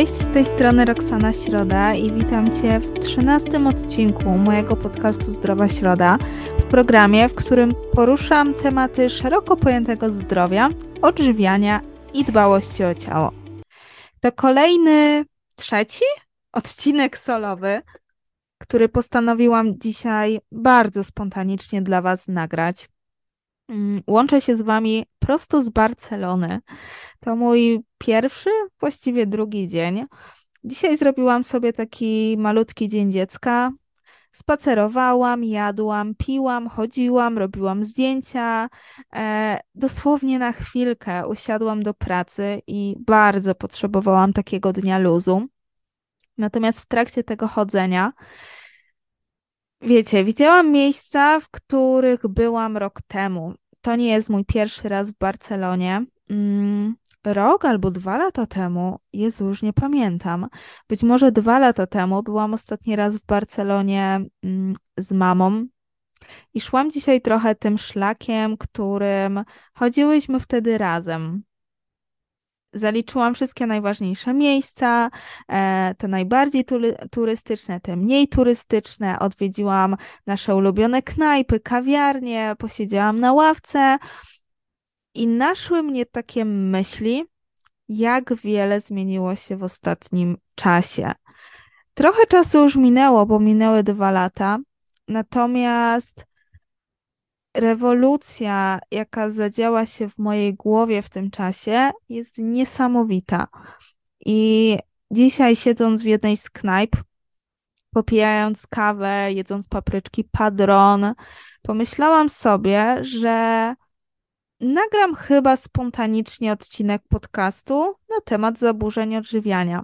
Cześć, z tej strony Roxana Środa i witam Cię w trzynastym odcinku mojego podcastu Zdrowa Środa, w programie, w którym poruszam tematy szeroko pojętego zdrowia, odżywiania i dbałości o ciało. To kolejny, trzeci odcinek solowy, który postanowiłam dzisiaj bardzo spontanicznie dla Was nagrać. Mm, łączę się z Wami prosto z Barcelony. To mój pierwszy, właściwie drugi dzień. Dzisiaj zrobiłam sobie taki malutki dzień dziecka. Spacerowałam, jadłam, piłam, chodziłam, robiłam zdjęcia. E, dosłownie na chwilkę usiadłam do pracy i bardzo potrzebowałam takiego dnia luzu. Natomiast w trakcie tego chodzenia, wiecie, widziałam miejsca, w których byłam rok temu. To nie jest mój pierwszy raz w Barcelonie. Mm, rok albo dwa lata temu, Jezu, już nie pamiętam. Być może dwa lata temu byłam ostatni raz w Barcelonie mm, z mamą. I szłam dzisiaj trochę tym szlakiem, którym chodziłyśmy wtedy razem. Zaliczyłam wszystkie najważniejsze miejsca, e, te najbardziej turystyczne, te mniej turystyczne. Odwiedziłam nasze ulubione knajpy, kawiarnie, posiedziałam na ławce i naszły mnie takie myśli, jak wiele zmieniło się w ostatnim czasie. Trochę czasu już minęło, bo minęły dwa lata, natomiast rewolucja, jaka zadziała się w mojej głowie w tym czasie, jest niesamowita. I dzisiaj, siedząc w jednej z knajp, popijając kawę, jedząc papryczki padron, pomyślałam sobie, że nagram chyba spontanicznie odcinek podcastu na temat zaburzeń odżywiania.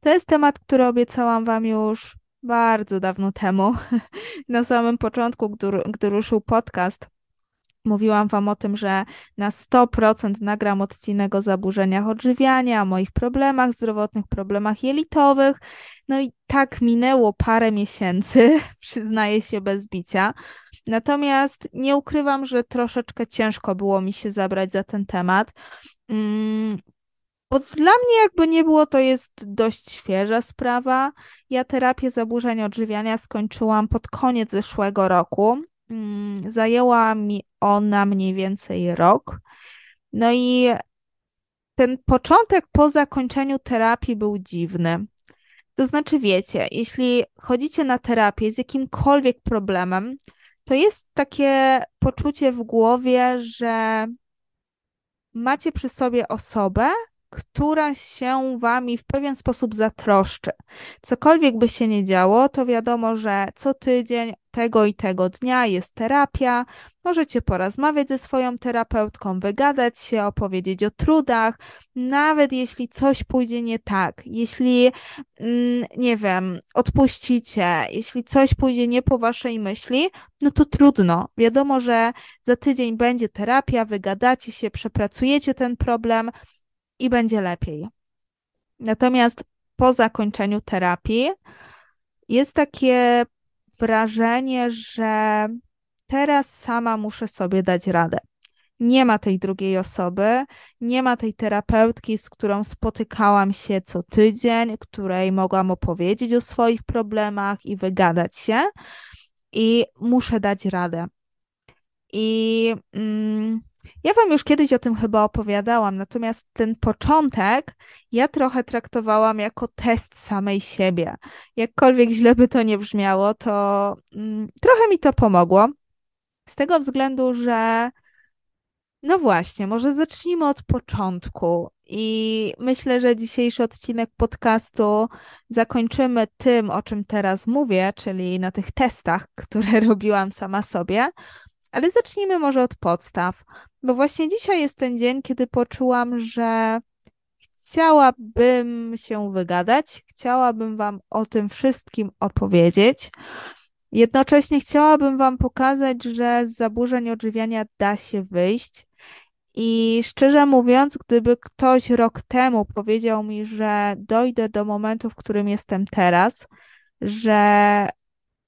To jest temat, który obiecałam Wam już bardzo dawno temu, na samym początku, gdy, gdy ruszył podcast. Mówiłam Wam o tym, że na 100% nagram odcinek o zaburzeniach odżywiania, o moich problemach zdrowotnych, problemach jelitowych. No i tak minęło parę miesięcy, przyznaję się bez bicia. Natomiast nie ukrywam, że troszeczkę ciężko było mi się zabrać za ten temat. Mm, bo dla mnie jakby nie było, to jest dość świeża sprawa. Ja terapię zaburzeń odżywiania skończyłam pod koniec zeszłego roku. Mm, zajęła mi ona mniej więcej rok. No i ten początek po zakończeniu terapii był dziwny. To znaczy, wiecie, jeśli chodzicie na terapię z jakimkolwiek problemem, to jest takie poczucie w głowie, że macie przy sobie osobę, która się wami w pewien sposób zatroszczy. Cokolwiek by się nie działo, to wiadomo, że co tydzień tego i tego dnia jest terapia. Możecie porozmawiać ze swoją terapeutką, wygadać się, opowiedzieć o trudach, nawet jeśli coś pójdzie nie tak, jeśli, mm, nie wiem, odpuścicie, jeśli coś pójdzie nie po waszej myśli, no to trudno. Wiadomo, że za tydzień będzie terapia, wygadacie się, przepracujecie ten problem i będzie lepiej. Natomiast po zakończeniu terapii jest takie wrażenie, że teraz sama muszę sobie dać radę. Nie ma tej drugiej osoby, nie ma tej terapeutki, z którą spotykałam się co tydzień, której mogłam opowiedzieć o swoich problemach i wygadać się, i muszę dać radę. I mm, ja Wam już kiedyś o tym chyba opowiadałam, natomiast ten początek ja trochę traktowałam jako test samej siebie. Jakkolwiek źle by to nie brzmiało, to mm, trochę mi to pomogło. Z tego względu, że no właśnie, może zacznijmy od początku. I myślę, że dzisiejszy odcinek podcastu zakończymy tym, o czym teraz mówię, czyli na tych testach, które robiłam sama sobie. Ale zacznijmy może od podstaw, bo właśnie dzisiaj jest ten dzień, kiedy poczułam, że chciałabym się wygadać, chciałabym Wam o tym wszystkim opowiedzieć. Jednocześnie chciałabym Wam pokazać, że z zaburzeń odżywiania da się wyjść. I szczerze mówiąc, gdyby ktoś rok temu powiedział mi, że dojdę do momentu, w którym jestem teraz, że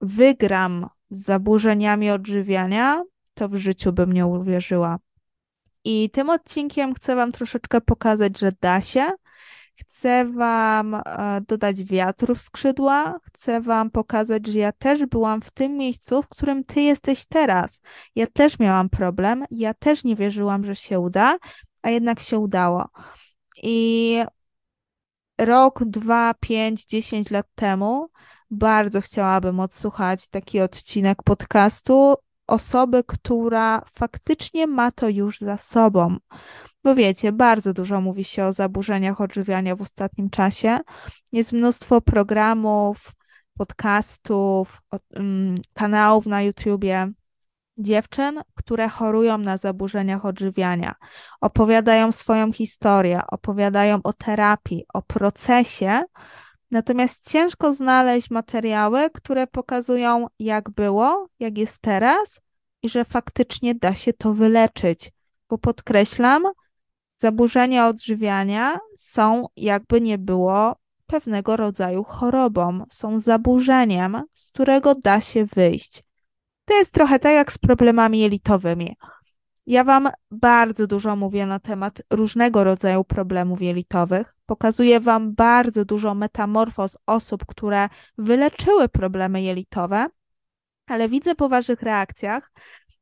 wygram z zaburzeniami odżywiania, to w życiu bym nie uwierzyła. I tym odcinkiem chcę Wam troszeczkę pokazać, że da się. Chcę Wam e, dodać wiatru w skrzydła, chcę Wam pokazać, że ja też byłam w tym miejscu, w którym Ty jesteś teraz. Ja też miałam problem, ja też nie wierzyłam, że się uda, a jednak się udało. I rok, dwa, pięć, dziesięć lat temu bardzo chciałabym odsłuchać taki odcinek podcastu osoby, która faktycznie ma to już za sobą. Bo wiecie, bardzo dużo mówi się o zaburzeniach odżywiania w ostatnim czasie. Jest mnóstwo programów, podcastów, um, kanałów na YouTubie dziewczyn, które chorują na zaburzeniach odżywiania. Opowiadają swoją historię, opowiadają o terapii, o procesie. Natomiast ciężko znaleźć materiały, które pokazują, jak było, jak jest teraz i że faktycznie da się to wyleczyć. Bo podkreślam, Zaburzenia odżywiania są, jakby nie było, pewnego rodzaju chorobą, są zaburzeniem, z którego da się wyjść. To jest trochę tak jak z problemami jelitowymi. Ja Wam bardzo dużo mówię na temat różnego rodzaju problemów jelitowych. Pokazuję Wam bardzo dużo metamorfoz osób, które wyleczyły problemy jelitowe, ale widzę po Waszych reakcjach,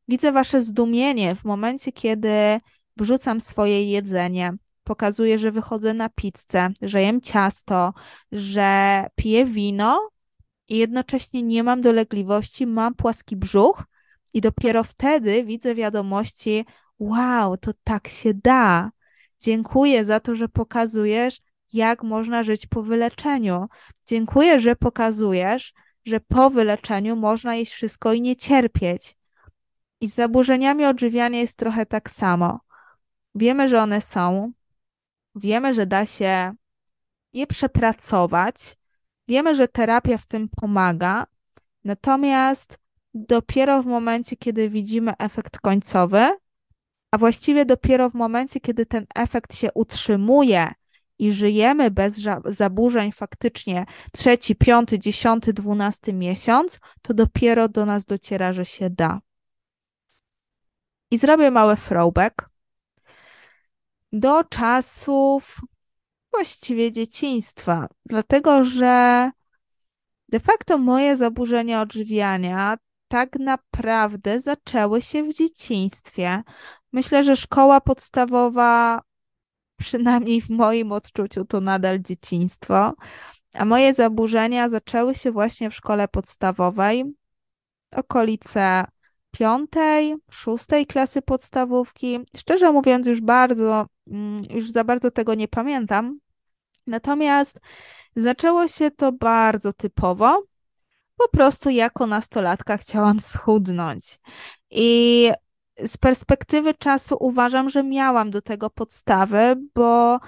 widzę Wasze zdumienie w momencie, kiedy wrzucam swoje jedzenie, pokazuję, że wychodzę na pizzę, że jem ciasto, że piję wino i jednocześnie nie mam dolegliwości, mam płaski brzuch i dopiero wtedy widzę wiadomości: Wow, to tak się da. Dziękuję za to, że pokazujesz, jak można żyć po wyleczeniu. Dziękuję, że pokazujesz, że po wyleczeniu można jeść wszystko i nie cierpieć. I z zaburzeniami odżywiania jest trochę tak samo. Wiemy, że one są, wiemy, że da się je przepracować, wiemy, że terapia w tym pomaga, natomiast dopiero w momencie, kiedy widzimy efekt końcowy, a właściwie dopiero w momencie, kiedy ten efekt się utrzymuje i żyjemy bez zaburzeń faktycznie trzeci, piąty, dziesiąty, dwunasty miesiąc, to dopiero do nas dociera, że się da. I zrobię mały throwback do czasów właściwie dzieciństwa, dlatego że de facto moje zaburzenia odżywiania tak naprawdę zaczęły się w dzieciństwie. Myślę, że szkoła podstawowa, przynajmniej w moim odczuciu, to nadal dzieciństwo, a moje zaburzenia zaczęły się właśnie w szkole podstawowej, okolice piątej, szóstej klasy podstawówki. Szczerze mówiąc, już bardzo, mm, już za bardzo tego nie pamiętam. Natomiast zaczęło się to bardzo typowo. Po prostu jako nastolatka chciałam schudnąć. I z perspektywy czasu uważam, że miałam do tego podstawy, bo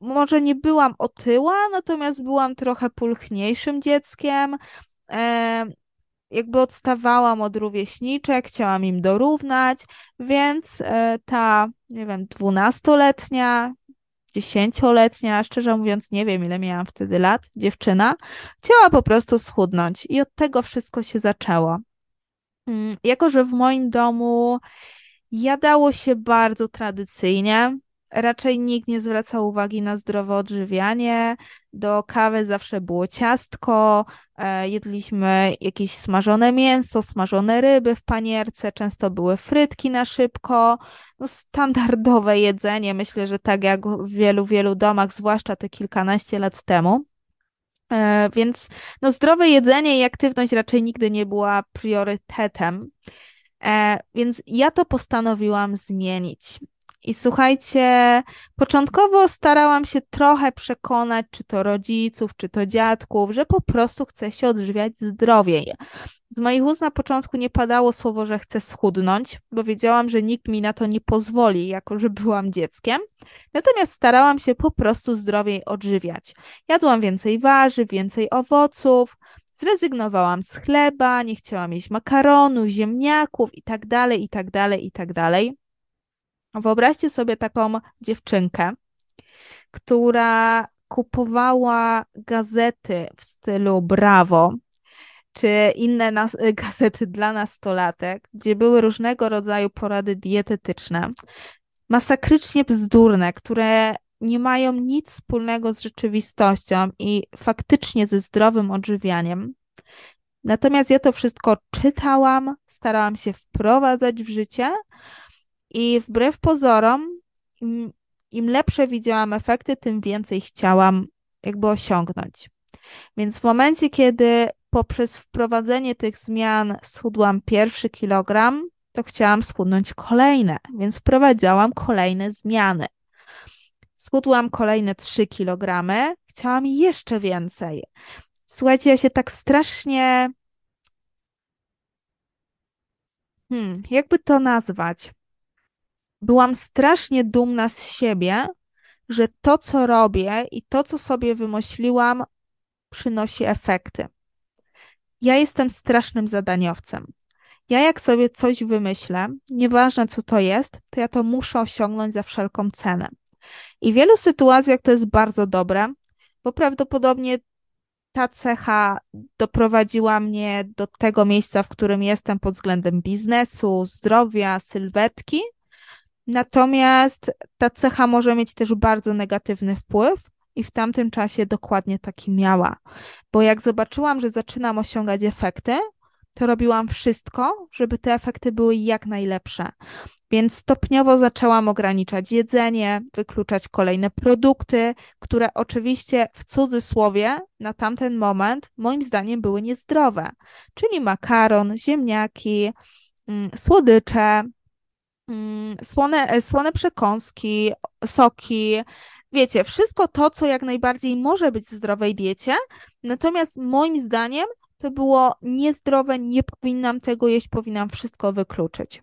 może nie byłam otyła, natomiast byłam trochę pulchniejszym dzieckiem jakby odstawałam od rówieśniczek, chciałam im dorównać, więc e, ta, nie wiem, dwunastoletnia, dziesięcioletnia, szczerze mówiąc, nie wiem ile miałam wtedy lat, dziewczyna, chciała po prostu schudnąć i od tego wszystko się zaczęło. Mm, jako, że w moim domu jadało się bardzo tradycyjnie, raczej nikt nie zwracał uwagi na zdrowe odżywianie. Do kawy zawsze było ciastko, e, jedliśmy jakieś smażone mięso, smażone ryby w panierce, często były frytki na szybko. No, standardowe jedzenie, myślę, że tak jak w wielu, wielu domach, zwłaszcza te kilkanaście lat temu. E, więc no, zdrowe jedzenie i aktywność raczej nigdy nie była priorytetem. E, więc ja to postanowiłam zmienić. I słuchajcie, początkowo starałam się trochę przekonać, czy to rodziców, czy to dziadków, że po prostu chcę się odżywiać zdrowiej. Z moich ust na początku nie padało słowo, że chcę schudnąć, bo wiedziałam, że nikt mi na to nie pozwoli, jako że byłam dzieckiem. Natomiast starałam się po prostu zdrowiej odżywiać. Jadłam więcej warzyw, więcej owoców, zrezygnowałam z chleba, nie chciałam jeść makaronu, ziemniaków i tak dalej, i tak dalej, i tak dalej. Wyobraźcie sobie taką dziewczynkę, która kupowała gazety w stylu Bravo, czy inne nas, gazety dla nastolatek, gdzie były różnego rodzaju porady dietetyczne, masakrycznie bzdurne, które nie mają nic wspólnego z rzeczywistością i faktycznie ze zdrowym odżywianiem. Natomiast ja to wszystko czytałam, starałam się wprowadzać w życie i wbrew pozorom, im, im lepsze widziałam efekty, tym więcej chciałam jakby osiągnąć. Więc w momencie, kiedy poprzez wprowadzenie tych zmian schudłam pierwszy kilogram, to chciałam schudnąć kolejne, więc wprowadzałam kolejne zmiany. Schudłam kolejne 3 kilogramy, chciałam jeszcze więcej. Słuchajcie, ja się tak strasznie. Hmm, jakby to nazwać? Byłam strasznie dumna z siebie, że to, co robię i to, co sobie wymyśliłam, przynosi efekty. Ja jestem strasznym zadaniowcem. Ja jak sobie coś wymyślę, nieważne co to jest, to ja to muszę osiągnąć za wszelką cenę. I w wielu sytuacjach to jest bardzo dobre, bo prawdopodobnie ta cecha doprowadziła mnie do tego miejsca, w którym jestem pod względem biznesu, zdrowia, sylwetki. Natomiast ta cecha może mieć też bardzo negatywny wpływ, i w tamtym czasie dokładnie taki miała. Bo jak zobaczyłam, że zaczynam osiągać efekty, to robiłam wszystko, żeby te efekty były jak najlepsze. Więc stopniowo zaczęłam ograniczać jedzenie, wykluczać kolejne produkty, które oczywiście w cudzysłowie na tamten moment moim zdaniem były niezdrowe, czyli makaron, ziemniaki, mm, słodycze, słone, e, słone przekąski, soki, wiecie, wszystko to, co jak najbardziej może być w zdrowej diecie, natomiast moim zdaniem to było niezdrowe, nie powinnam tego jeść, powinnam wszystko wykluczyć.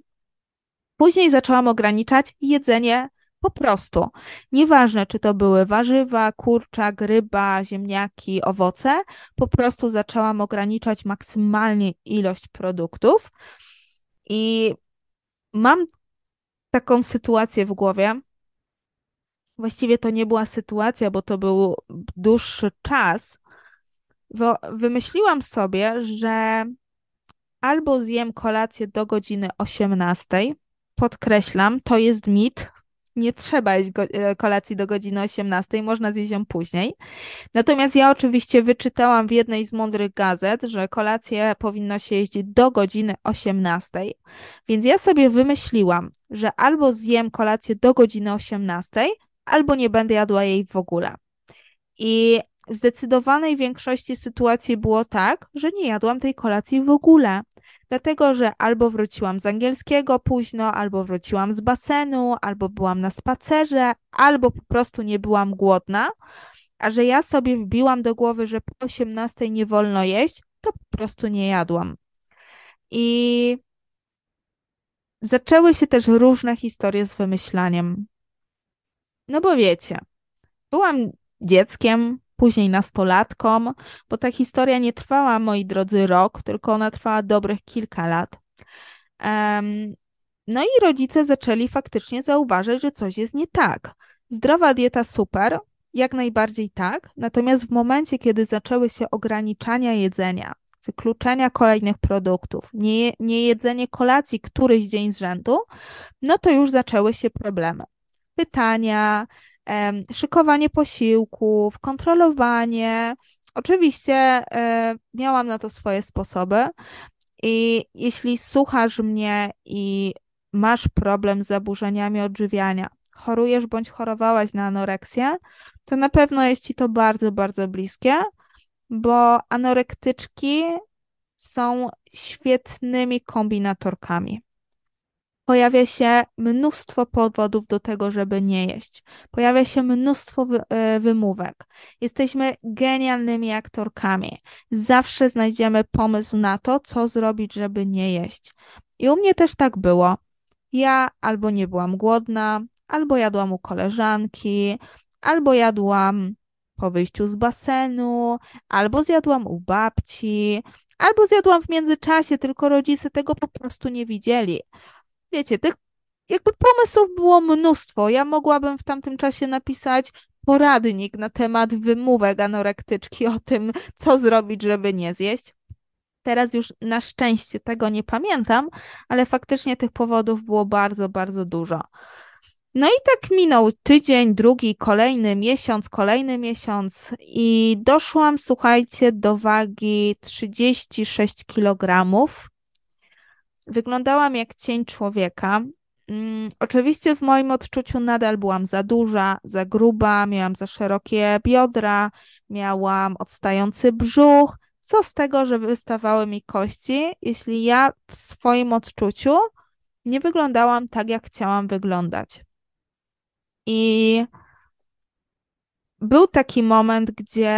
Później zaczęłam ograniczać jedzenie po prostu. Nieważne, czy to były warzywa, kurczak, ryba, ziemniaki, owoce, po prostu zaczęłam ograniczać maksymalnie ilość produktów. I mam taką sytuację w głowie. Właściwie to nie była sytuacja, bo to był dłuższy czas, wymyśliłam sobie, że albo zjem kolację do godziny 18. Podkreślam, to jest mit. Nie trzeba jeść e, kolacji do godziny 18, można zjeść ją później. Natomiast ja oczywiście wyczytałam w jednej z mądrych gazet, że kolację powinno się jeść do godziny 18. Więc ja sobie wymyśliłam, że albo zjem kolację do godziny 18, albo nie będę jadła jej w ogóle. I w zdecydowanej większości sytuacji było tak, że nie jadłam tej kolacji w ogóle. Dlatego, że albo wróciłam z angielskiego późno, albo wróciłam z basenu, albo byłam na spacerze, albo po prostu nie byłam głodna. A że ja sobie wbiłam do głowy, że po 18 nie wolno jeść, to po prostu nie jadłam. I zaczęły się też różne historie z wymyślaniem. No bo wiecie, byłam dzieckiem, później nastolatką, bo ta historia nie trwała, moi drodzy, rok, tylko ona trwała dobrych kilka lat. No i rodzice zaczęli faktycznie zauważyć, że coś jest nie tak. Zdrowa dieta super, jak najbardziej tak, natomiast w momencie, kiedy zaczęły się ograniczania jedzenia, wykluczenia kolejnych produktów, nie, nie jedzenie kolacji któryś dzień z rzędu, no to już zaczęły się problemy. Pytania, szykowanie posiłków, kontrolowanie. Oczywiście e, miałam na to swoje sposoby. I jeśli słuchasz mnie i masz problem z zaburzeniami odżywiania, chorujesz bądź chorowałaś na anoreksję, to na pewno jest ci to bardzo, bardzo bliskie, bo anorektyczki są świetnymi kombinatorkami pojawia się mnóstwo powodów do tego, żeby nie jeść. Pojawia się mnóstwo wy, e, wymówek. Jesteśmy genialnymi aktorkami. Zawsze znajdziemy pomysł na to, co zrobić, żeby nie jeść. I u mnie też tak było. Ja albo nie byłam głodna, albo jadłam u koleżanki, albo jadłam po wyjściu z basenu, albo zjadłam u babci, albo zjadłam w międzyczasie, tylko rodzice tego po prostu nie widzieli wiecie, tych jakby pomysłów było mnóstwo. Ja mogłabym w tamtym czasie napisać poradnik na temat wymówek anorektyczki, o tym, co zrobić, żeby nie zjeść. Teraz już na szczęście tego nie pamiętam, ale faktycznie tych powodów było bardzo, bardzo dużo. No i tak minął tydzień, drugi, kolejny miesiąc, kolejny miesiąc i doszłam, słuchajcie, do wagi 36 kg. Wyglądałam jak cień człowieka. Mm, oczywiście w moim odczuciu nadal byłam za duża, za gruba, miałam za szerokie biodra, miałam odstający brzuch. Co z tego, że wystawały mi kości, jeśli ja w swoim odczuciu nie wyglądałam tak, jak chciałam wyglądać. I był taki moment, gdzie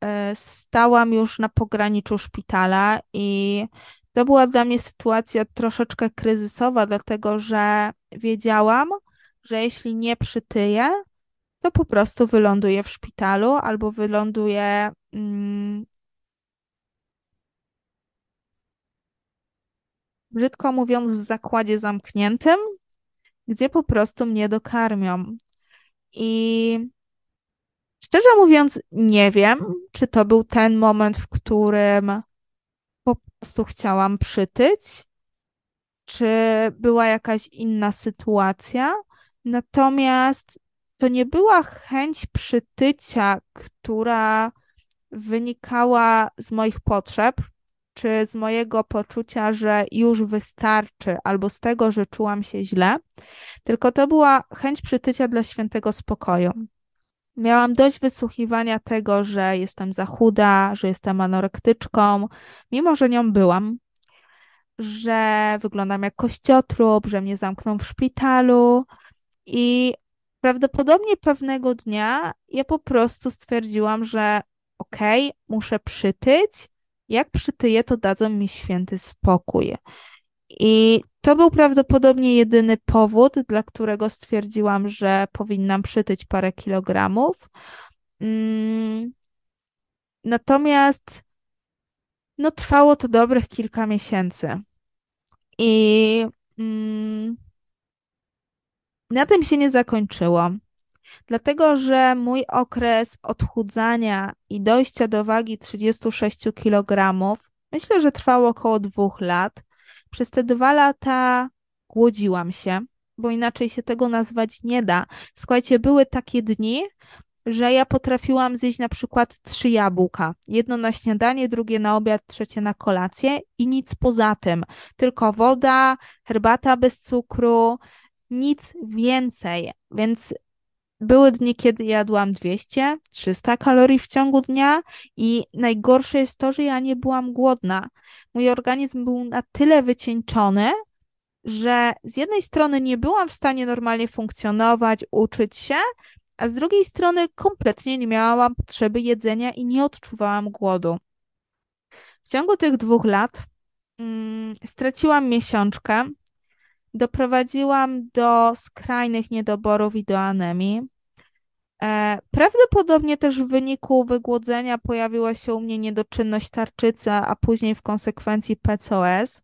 e, stałam już na pograniczu szpitala i to była dla mnie sytuacja troszeczkę kryzysowa, dlatego że wiedziałam, że jeśli nie przytyję, to po prostu wyląduję w szpitalu albo wyląduję mm, brzydko mówiąc, w zakładzie zamkniętym, gdzie po prostu mnie dokarmią. I szczerze mówiąc, nie wiem, czy to był ten moment, w którym prostu chciałam przytyć, czy była jakaś inna sytuacja. Natomiast to nie była chęć przytycia, która wynikała z moich potrzeb, czy z mojego poczucia, że już wystarczy, albo z tego, że czułam się źle, tylko to była chęć przytycia dla świętego spokoju. Miałam dość wysłuchiwania tego, że jestem za chuda, że jestem anorektyczką, mimo że nią byłam, że wyglądam jak kościotrup, że mnie zamkną w szpitalu i prawdopodobnie pewnego dnia ja po prostu stwierdziłam, że okej, okay, muszę przytyć, jak przytyję, to dadzą mi święty spokój. I to był prawdopodobnie jedyny powód, dla którego stwierdziłam, że powinnam przytyć parę kilogramów. Mm. Natomiast no, trwało to dobrych kilka miesięcy. I mm, na tym się nie zakończyło. Dlatego, że mój okres odchudzania i dojścia do wagi 36 kg, myślę, że trwało około dwóch lat. Przez te dwa lata głodziłam się, bo inaczej się tego nazwać nie da. Słuchajcie, były takie dni, że ja potrafiłam zjeść na przykład trzy jabłka. Jedno na śniadanie, drugie na obiad, trzecie na kolację i nic poza tym. Tylko woda, herbata bez cukru, nic więcej. Więc były dni, kiedy jadłam 200, 300 kalorii w ciągu dnia i najgorsze jest to, że ja nie byłam głodna. Mój organizm był na tyle wycieńczony, że z jednej strony nie byłam w stanie normalnie funkcjonować, uczyć się, a z drugiej strony kompletnie nie miałam potrzeby jedzenia i nie odczuwałam głodu. W ciągu tych dwóch lat mm, straciłam miesiączkę, doprowadziłam do skrajnych niedoborów i do anemii. E, prawdopodobnie też w wyniku wygłodzenia pojawiła się u mnie niedoczynność tarczycy, a później w konsekwencji PCOS.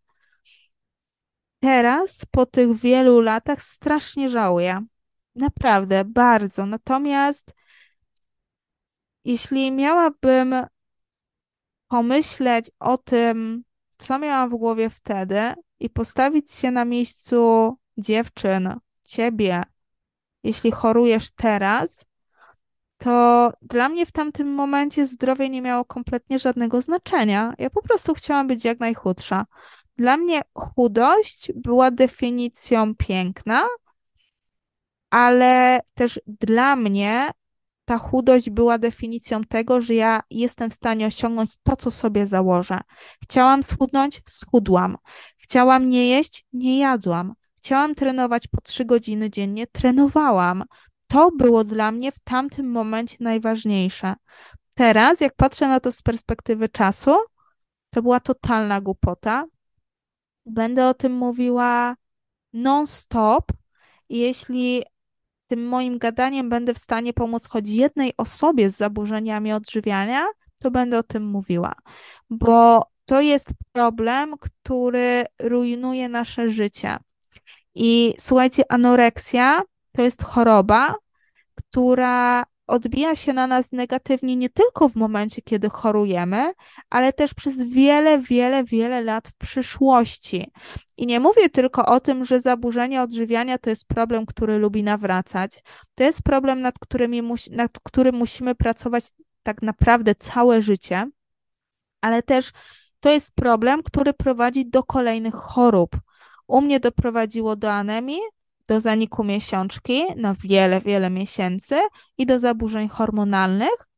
Teraz, po tych wielu latach, strasznie żałuję. Naprawdę, bardzo. Natomiast jeśli miałabym pomyśleć o tym, co miałam w głowie wtedy i postawić się na miejscu dziewczyn, ciebie, jeśli chorujesz teraz, to dla mnie w tamtym momencie zdrowie nie miało kompletnie żadnego znaczenia. Ja po prostu chciałam być jak najchudsza. Dla mnie chudość była definicją piękna, ale też dla mnie ta chudość była definicją tego, że ja jestem w stanie osiągnąć to, co sobie założę. Chciałam schudnąć, schudłam. Chciałam nie jeść, nie jadłam. Chciałam trenować po trzy godziny dziennie, trenowałam. To było dla mnie w tamtym momencie najważniejsze. Teraz, jak patrzę na to z perspektywy czasu, to była totalna głupota. Będę o tym mówiła non-stop. Jeśli tym moim gadaniem będę w stanie pomóc choć jednej osobie z zaburzeniami odżywiania, to będę o tym mówiła, bo to jest problem, który rujnuje nasze życie. I słuchajcie, anoreksja to jest choroba, która odbija się na nas negatywnie nie tylko w momencie, kiedy chorujemy, ale też przez wiele, wiele, wiele lat w przyszłości. I nie mówię tylko o tym, że zaburzenie odżywiania to jest problem, który lubi nawracać. To jest problem, nad, którymi, nad którym musimy pracować tak naprawdę całe życie, ale też to jest problem, który prowadzi do kolejnych chorób. U mnie doprowadziło do anemii, do zaniku miesiączki na wiele, wiele miesięcy i do zaburzeń hormonalnych,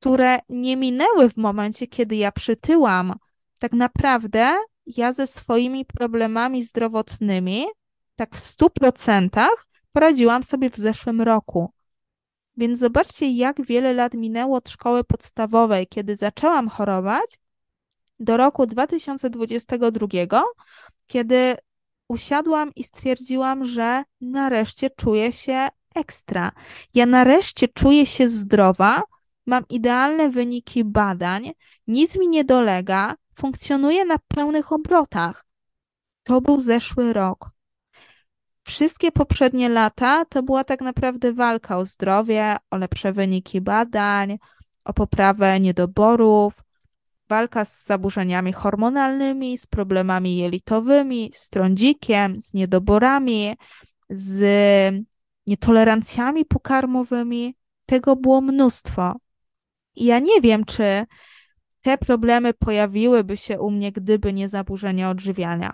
które nie minęły w momencie, kiedy ja przytyłam. Tak naprawdę ja ze swoimi problemami zdrowotnymi, tak w 100% poradziłam sobie w zeszłym roku. Więc zobaczcie, jak wiele lat minęło od szkoły podstawowej, kiedy zaczęłam chorować, do roku 2022, kiedy usiadłam i stwierdziłam, że nareszcie czuję się ekstra. Ja nareszcie czuję się zdrowa, mam idealne wyniki badań, nic mi nie dolega, funkcjonuję na pełnych obrotach. To był zeszły rok. Wszystkie poprzednie lata to była tak naprawdę walka o zdrowie, o lepsze wyniki badań, o poprawę niedoborów, walka z zaburzeniami hormonalnymi, z problemami jelitowymi, z trądzikiem, z niedoborami, z nietolerancjami pokarmowymi. Tego było mnóstwo. I ja nie wiem, czy te problemy pojawiłyby się u mnie, gdyby nie zaburzenie odżywiania.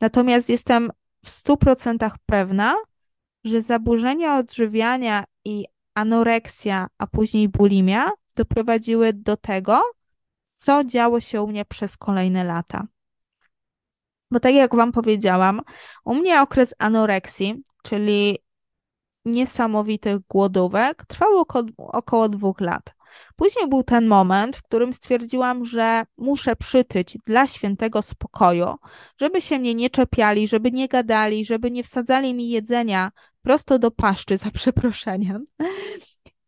Natomiast jestem w 100% pewna, że zaburzenia odżywiania i anoreksja, a później bulimia doprowadziły do tego, co działo się u mnie przez kolejne lata. Bo tak jak Wam powiedziałam, u mnie okres anoreksji, czyli niesamowitych głodówek, trwał około, około dwóch lat. Później był ten moment, w którym stwierdziłam, że muszę przytyć dla świętego spokoju, żeby się mnie nie czepiali, żeby nie gadali, żeby nie wsadzali mi jedzenia prosto do paszczy, za przeproszeniem.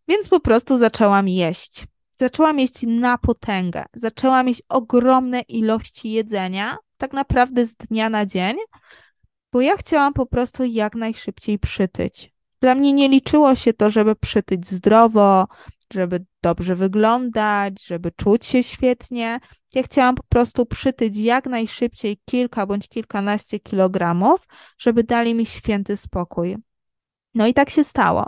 Więc po prostu zaczęłam jeść. Zaczęłam jeść na potęgę. Zaczęłam mieć ogromne ilości jedzenia, tak naprawdę z dnia na dzień, bo ja chciałam po prostu jak najszybciej przytyć. Dla mnie nie liczyło się to, żeby przytyć zdrowo, żeby dobrze wyglądać, żeby czuć się świetnie. Ja chciałam po prostu przytyć jak najszybciej kilka bądź kilkanaście kilogramów, żeby dali mi święty spokój. No i tak się stało.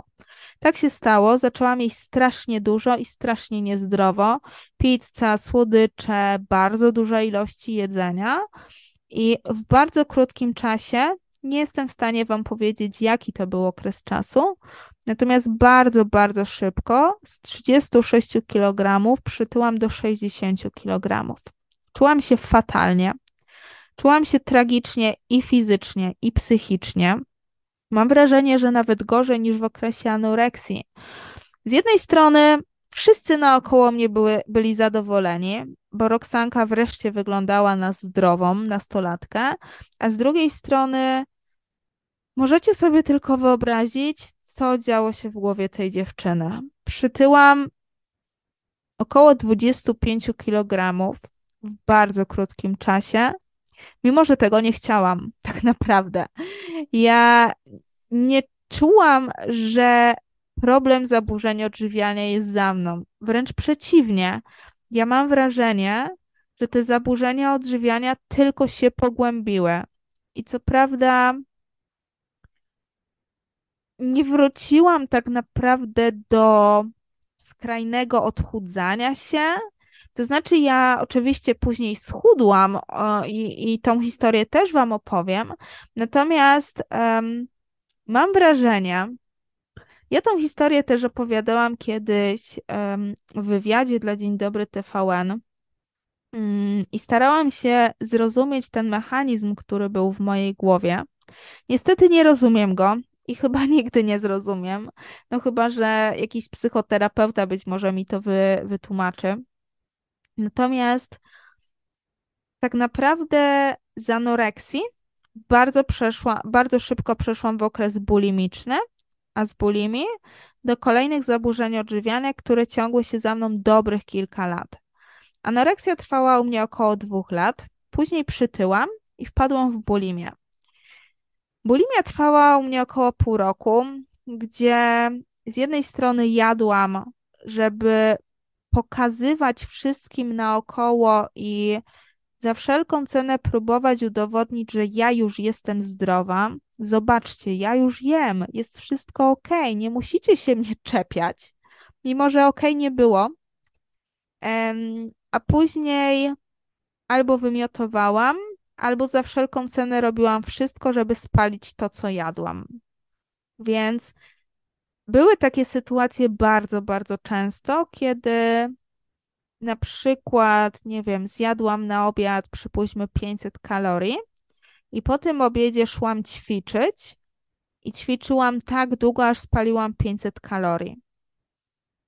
Tak się stało, zaczęłam jeść strasznie dużo i strasznie niezdrowo. Pizza, słodycze, bardzo duże ilości jedzenia. I w bardzo krótkim czasie nie jestem w stanie Wam powiedzieć, jaki to był okres czasu. Natomiast bardzo, bardzo szybko z 36 kg przytyłam do 60 kg. Czułam się fatalnie. Czułam się tragicznie i fizycznie, i psychicznie. Mam wrażenie, że nawet gorzej niż w okresie anoreksji. Z jednej strony wszyscy naokoło mnie były, byli zadowoleni, bo Roxanka wreszcie wyglądała na zdrową nastolatkę, a z drugiej strony możecie sobie tylko wyobrazić, co działo się w głowie tej dziewczyny. Przytyłam około 25 kg w bardzo krótkim czasie mimo że tego nie chciałam, tak naprawdę. Ja nie czułam, że problem zaburzeń odżywiania jest za mną. Wręcz przeciwnie. Ja mam wrażenie, że te zaburzenia odżywiania tylko się pogłębiły. I co prawda, nie wróciłam tak naprawdę do skrajnego odchudzania się, to znaczy, ja oczywiście później schudłam i, i tą historię też Wam opowiem, natomiast um, mam wrażenie, ja tą historię też opowiadałam kiedyś um, w wywiadzie dla Dzień Dobry TVN um, mm, i starałam się zrozumieć ten mechanizm, który był w mojej głowie. Niestety nie rozumiem go i chyba nigdy nie zrozumiem, no chyba, że jakiś psychoterapeuta być może mi to wy, wytłumaczy. Natomiast tak naprawdę z anoreksji bardzo, przeszła, bardzo szybko przeszłam w okres bulimiczny, a z bulimii do kolejnych zaburzeń odżywiania, które ciągły się za mną dobrych kilka lat. Anoreksja trwała u mnie około dwóch lat, później przytyłam i wpadłam w bulimię. Bulimia trwała u mnie około pół roku, gdzie z jednej strony jadłam, żeby pokazywać wszystkim naokoło i za wszelką cenę próbować udowodnić, że ja już jestem zdrowa. Zobaczcie, ja już jem, jest wszystko ok, nie musicie się mnie czepiać. Mimo, że ok nie było. A później albo wymiotowałam, albo za wszelką cenę robiłam wszystko, żeby spalić to, co jadłam. Więc były takie sytuacje bardzo, bardzo często, kiedy na przykład, nie wiem, zjadłam na obiad, przypuśćmy 500 kalorii i po tym obiedzie szłam ćwiczyć i ćwiczyłam tak długo, aż spaliłam 500 kalorii.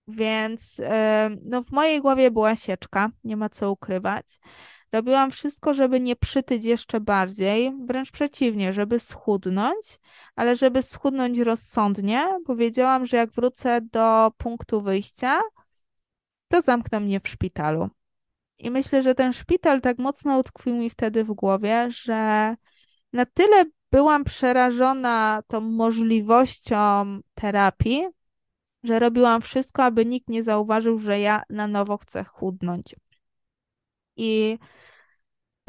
Więc no, w mojej głowie była sieczka, nie ma co ukrywać. Robiłam wszystko, żeby nie przytyć jeszcze bardziej, wręcz przeciwnie, żeby schudnąć, ale żeby schudnąć rozsądnie, bo wiedziałam, że jak wrócę do punktu wyjścia, to zamknę mnie w szpitalu. I myślę, że ten szpital tak mocno utkwił mi wtedy w głowie, że na tyle byłam przerażona tą możliwością terapii, że robiłam wszystko, aby nikt nie zauważył, że ja na nowo chcę chudnąć. I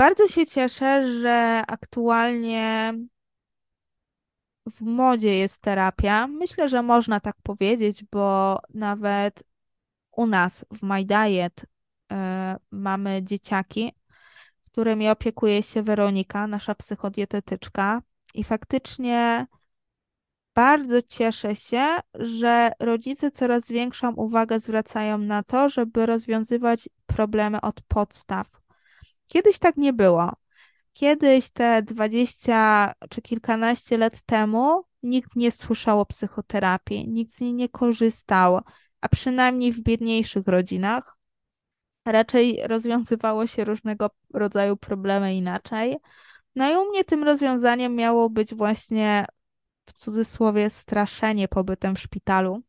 bardzo się cieszę, że aktualnie w modzie jest terapia. Myślę, że można tak powiedzieć, bo nawet u nas w My Diet y, mamy dzieciaki, którymi opiekuje się Weronika, nasza psychodietetyczka. I faktycznie bardzo cieszę się, że rodzice coraz większą uwagę zwracają na to, żeby rozwiązywać problemy od podstaw. Kiedyś tak nie było. Kiedyś te 20 czy kilkanaście lat temu nikt nie słyszał o psychoterapii, nikt z niej nie korzystał, a przynajmniej w biedniejszych rodzinach. Raczej rozwiązywało się różnego rodzaju problemy inaczej. No i u mnie tym rozwiązaniem miało być właśnie w cudzysłowie straszenie pobytem w szpitalu.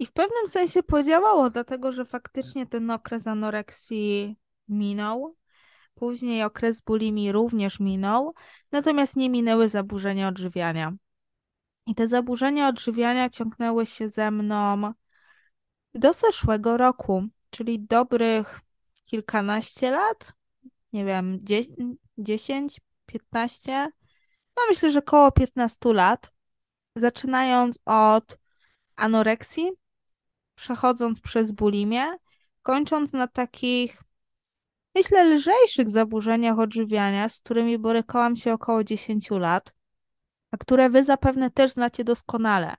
I w pewnym sensie podziałało, dlatego że faktycznie ten okres anoreksji minął. Później okres bulimii również minął, natomiast nie minęły zaburzenia odżywiania. I te zaburzenia odżywiania ciągnęły się ze mną do zeszłego roku, czyli dobrych kilkanaście lat, nie wiem, 10, 15, no myślę, że około 15 lat, zaczynając od anoreksji, przechodząc przez bulimię, kończąc na takich, myślę, lżejszych zaburzeniach odżywiania, z którymi borykałam się około 10 lat, a które wy zapewne też znacie doskonale,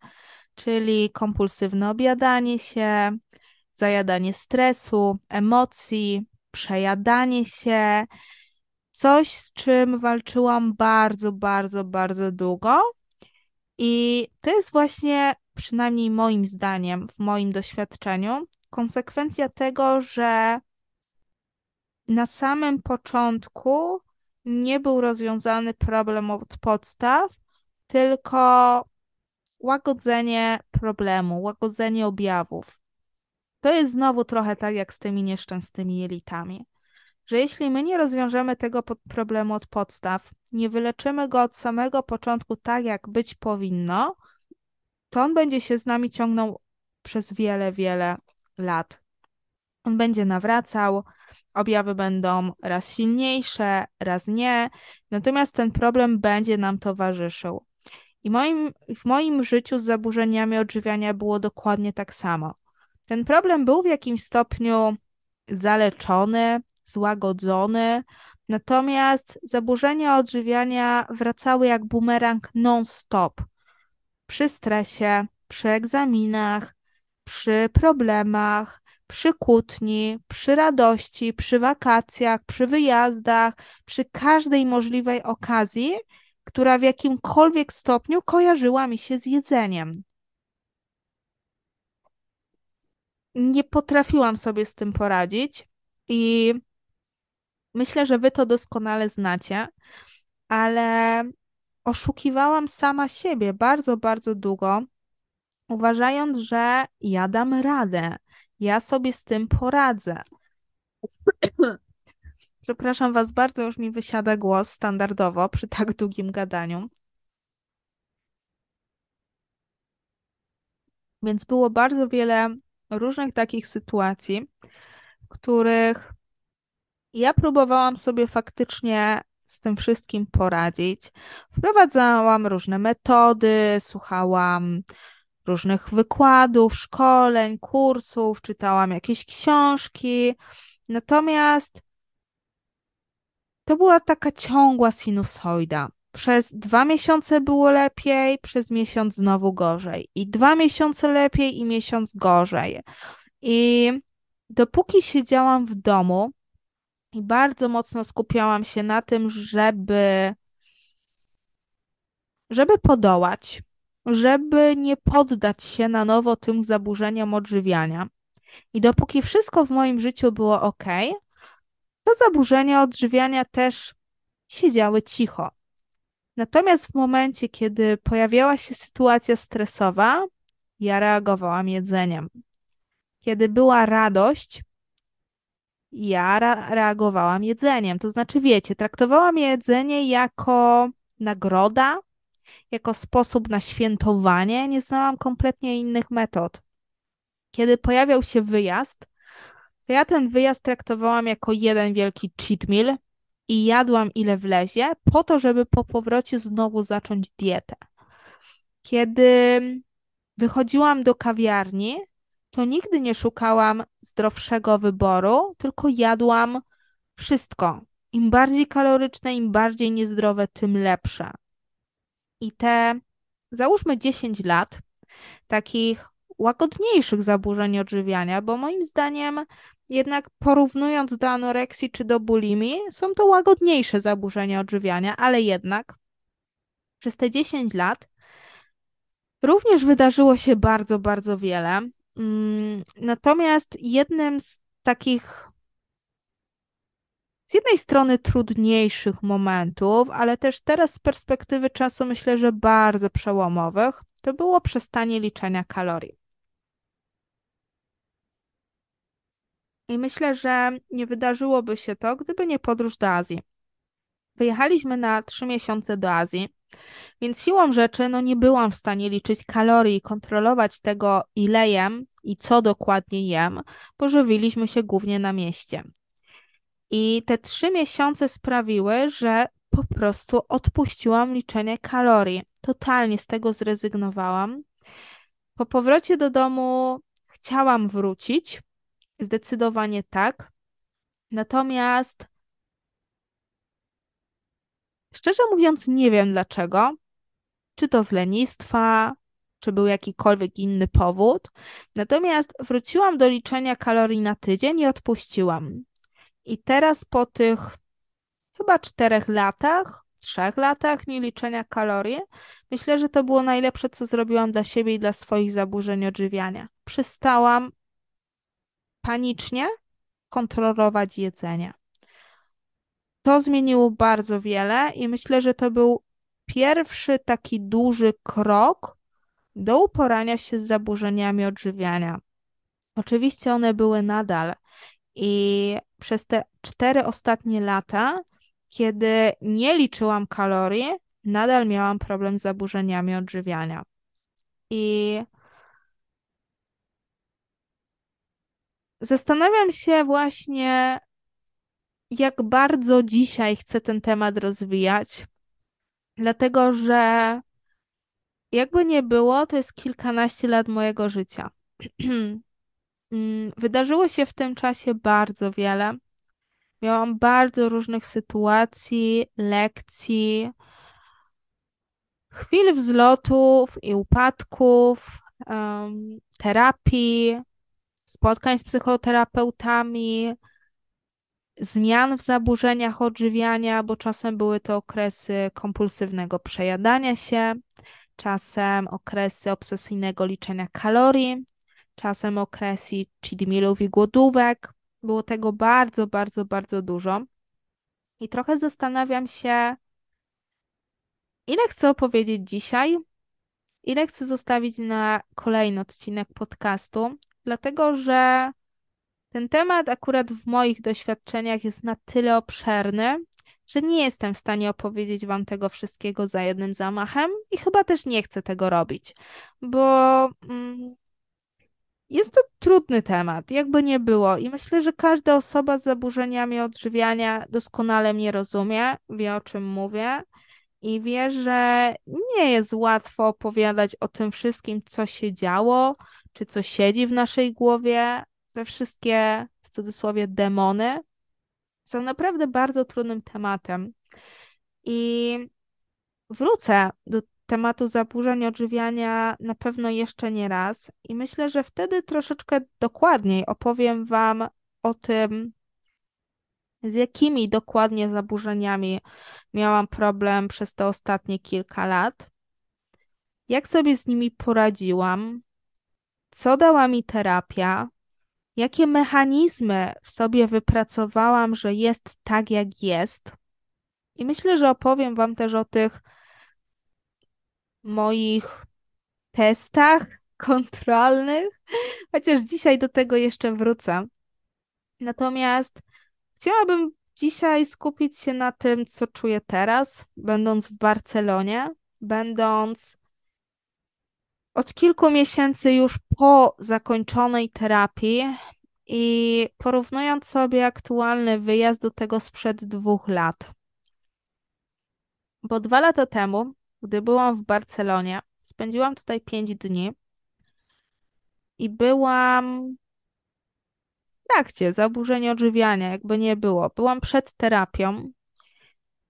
czyli kompulsywne objadanie się, zajadanie stresu, emocji, przejadanie się, coś, z czym walczyłam bardzo, bardzo, bardzo długo. I to jest właśnie, przynajmniej moim zdaniem, w moim doświadczeniu, konsekwencja tego, że na samym początku nie był rozwiązany problem od podstaw, tylko łagodzenie problemu, łagodzenie objawów. To jest znowu trochę tak jak z tymi nieszczęsnymi jelitami, że jeśli my nie rozwiążemy tego problemu od podstaw, nie wyleczymy go od samego początku tak, jak być powinno, to on będzie się z nami ciągnął przez wiele, wiele lat. On będzie nawracał, objawy będą raz silniejsze, raz nie, natomiast ten problem będzie nam towarzyszył. I moim, w moim życiu z zaburzeniami odżywiania było dokładnie tak samo. Ten problem był w jakimś stopniu zaleczony, złagodzony, natomiast zaburzenia odżywiania wracały jak bumerang non-stop. Przy stresie, przy egzaminach, przy problemach, przy kłótni, przy radości, przy wakacjach, przy wyjazdach, przy każdej możliwej okazji, która w jakimkolwiek stopniu kojarzyła mi się z jedzeniem. nie potrafiłam sobie z tym poradzić i myślę, że wy to doskonale znacie, ale oszukiwałam sama siebie bardzo, bardzo długo, uważając, że ja dam radę, ja sobie z tym poradzę. Przepraszam Was bardzo, już mi wysiada głos standardowo przy tak długim gadaniu. Więc było bardzo wiele różnych takich sytuacji, w których ja próbowałam sobie faktycznie z tym wszystkim poradzić. Wprowadzałam różne metody, słuchałam różnych wykładów, szkoleń, kursów, czytałam jakieś książki. Natomiast to była taka ciągła sinusoida. Przez dwa miesiące było lepiej, przez miesiąc znowu gorzej. I dwa miesiące lepiej, i miesiąc gorzej. I dopóki siedziałam w domu i bardzo mocno skupiałam się na tym, żeby, żeby podołać, żeby nie poddać się na nowo tym zaburzeniom odżywiania. I dopóki wszystko w moim życiu było ok, to zaburzenia odżywiania też siedziały cicho. Natomiast w momencie, kiedy pojawiała się sytuacja stresowa, ja reagowałam jedzeniem. Kiedy była radość, ja reagowałam jedzeniem. To znaczy, wiecie, traktowałam jedzenie jako nagroda, jako sposób na świętowanie. Nie znałam kompletnie innych metod. Kiedy pojawiał się wyjazd, to ja ten wyjazd traktowałam jako jeden wielki cheat meal i jadłam ile wlezie, po to, żeby po powrocie znowu zacząć dietę. Kiedy wychodziłam do kawiarni, to nigdy nie szukałam zdrowszego wyboru, tylko jadłam wszystko. Im bardziej kaloryczne, im bardziej niezdrowe, tym lepsze. I te, załóżmy 10 lat takich łagodniejszych zaburzeń odżywiania, bo moim zdaniem jednak porównując do anoreksji czy do bulimii, są to łagodniejsze zaburzenia odżywiania, ale jednak przez te 10 lat również wydarzyło się bardzo, bardzo wiele. Mm, natomiast jednym z takich z jednej strony trudniejszych momentów, ale też teraz z perspektywy czasu myślę, że bardzo przełomowych, to było przestanie liczenia kalorii. I myślę, że nie wydarzyłoby się to, gdyby nie podróż do Azji. Wyjechaliśmy na trzy miesiące do Azji, więc siłą rzeczy no nie byłam w stanie liczyć kalorii kontrolować tego, ile jem i co dokładnie jem, bo żywiliśmy się głównie na mieście. I te trzy miesiące sprawiły, że po prostu odpuściłam liczenie kalorii. Totalnie z tego zrezygnowałam. Po powrocie do domu chciałam wrócić, Zdecydowanie tak. Natomiast szczerze mówiąc, nie wiem dlaczego. Czy to z lenistwa, czy był jakikolwiek inny powód. Natomiast wróciłam do liczenia kalorii na tydzień i odpuściłam. I teraz po tych chyba czterech latach, trzech latach nie liczenia kalorii, myślę, że to było najlepsze, co zrobiłam dla siebie i dla swoich zaburzeń odżywiania. Przestałam panicznie kontrolować jedzenie. To zmieniło bardzo wiele i myślę, że to był pierwszy taki duży krok do uporania się z zaburzeniami odżywiania. Oczywiście one były nadal i przez te cztery ostatnie lata, kiedy nie liczyłam kalorii, nadal miałam problem z zaburzeniami odżywiania. I Zastanawiam się właśnie, jak bardzo dzisiaj chcę ten temat rozwijać, dlatego że jakby nie było, to jest kilkanaście lat mojego życia. Mm, wydarzyło się w tym czasie bardzo wiele. Miałam bardzo różnych sytuacji, lekcji, chwil wzlotów i upadków, um, terapii, spotkań z psychoterapeutami, zmian w zaburzeniach odżywiania, bo czasem były to okresy kompulsywnego przejadania się, czasem okresy obsesyjnego liczenia kalorii, czasem okresy cheat mealów i głodówek. Było tego bardzo, bardzo, bardzo dużo. I trochę zastanawiam się, ile chcę opowiedzieć dzisiaj, ile chcę zostawić na kolejny odcinek podcastu, dlatego że Ten temat akurat w moich doświadczeniach jest na tyle obszerny, że nie jestem w stanie opowiedzieć Wam tego wszystkiego za jednym zamachem i chyba też nie chcę tego robić, bo mm, jest to trudny temat, jakby nie było. I myślę, że każda osoba z zaburzeniami odżywiania doskonale mnie rozumie, wie o czym mówię i wie, że nie jest łatwo opowiadać o tym wszystkim, co się działo, czy co siedzi w naszej głowie. Te wszystkie, w cudzysłowie, demony są naprawdę bardzo trudnym tematem. I wrócę do tematu zaburzeń odżywiania na pewno jeszcze nie raz i myślę, że wtedy troszeczkę dokładniej opowiem Wam o tym, z jakimi dokładnie zaburzeniami miałam problem przez te ostatnie kilka lat, jak sobie z nimi poradziłam, co dała mi terapia, jakie mechanizmy w sobie wypracowałam, że jest tak, jak jest. I myślę, że opowiem Wam też o tych moich testach kontrolnych, chociaż dzisiaj do tego jeszcze wrócę. Natomiast chciałabym dzisiaj skupić się na tym, co czuję teraz, będąc w Barcelonie, będąc od kilku miesięcy już po zakończonej terapii i porównując sobie aktualny wyjazd do tego sprzed dwóch lat. Bo dwa lata temu gdy byłam w Barcelonie, spędziłam tutaj pięć dni i byłam w trakcie zaburzeń odżywiania, jakby nie było. Byłam przed terapią.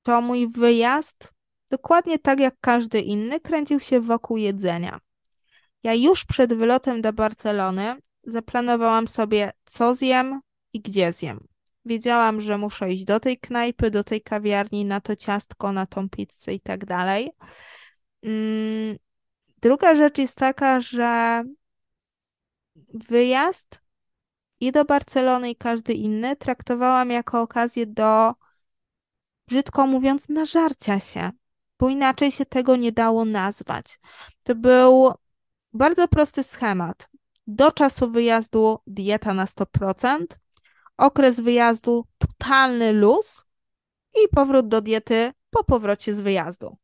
To mój wyjazd, dokładnie tak jak każdy inny, kręcił się wokół jedzenia. Ja już przed wylotem do Barcelony zaplanowałam sobie, co zjem i gdzie zjem. Wiedziałam, że muszę iść do tej knajpy, do tej kawiarni, na to ciastko, na tą pizzę i tak dalej. Mm, druga rzecz jest taka, że wyjazd i do Barcelony i każdy inny traktowałam jako okazję do, brzydko mówiąc, nażarcia się, bo inaczej się tego nie dało nazwać. To był bardzo prosty schemat. Do czasu wyjazdu dieta na 100%, okres wyjazdu totalny luz i powrót do diety po powrocie z wyjazdu.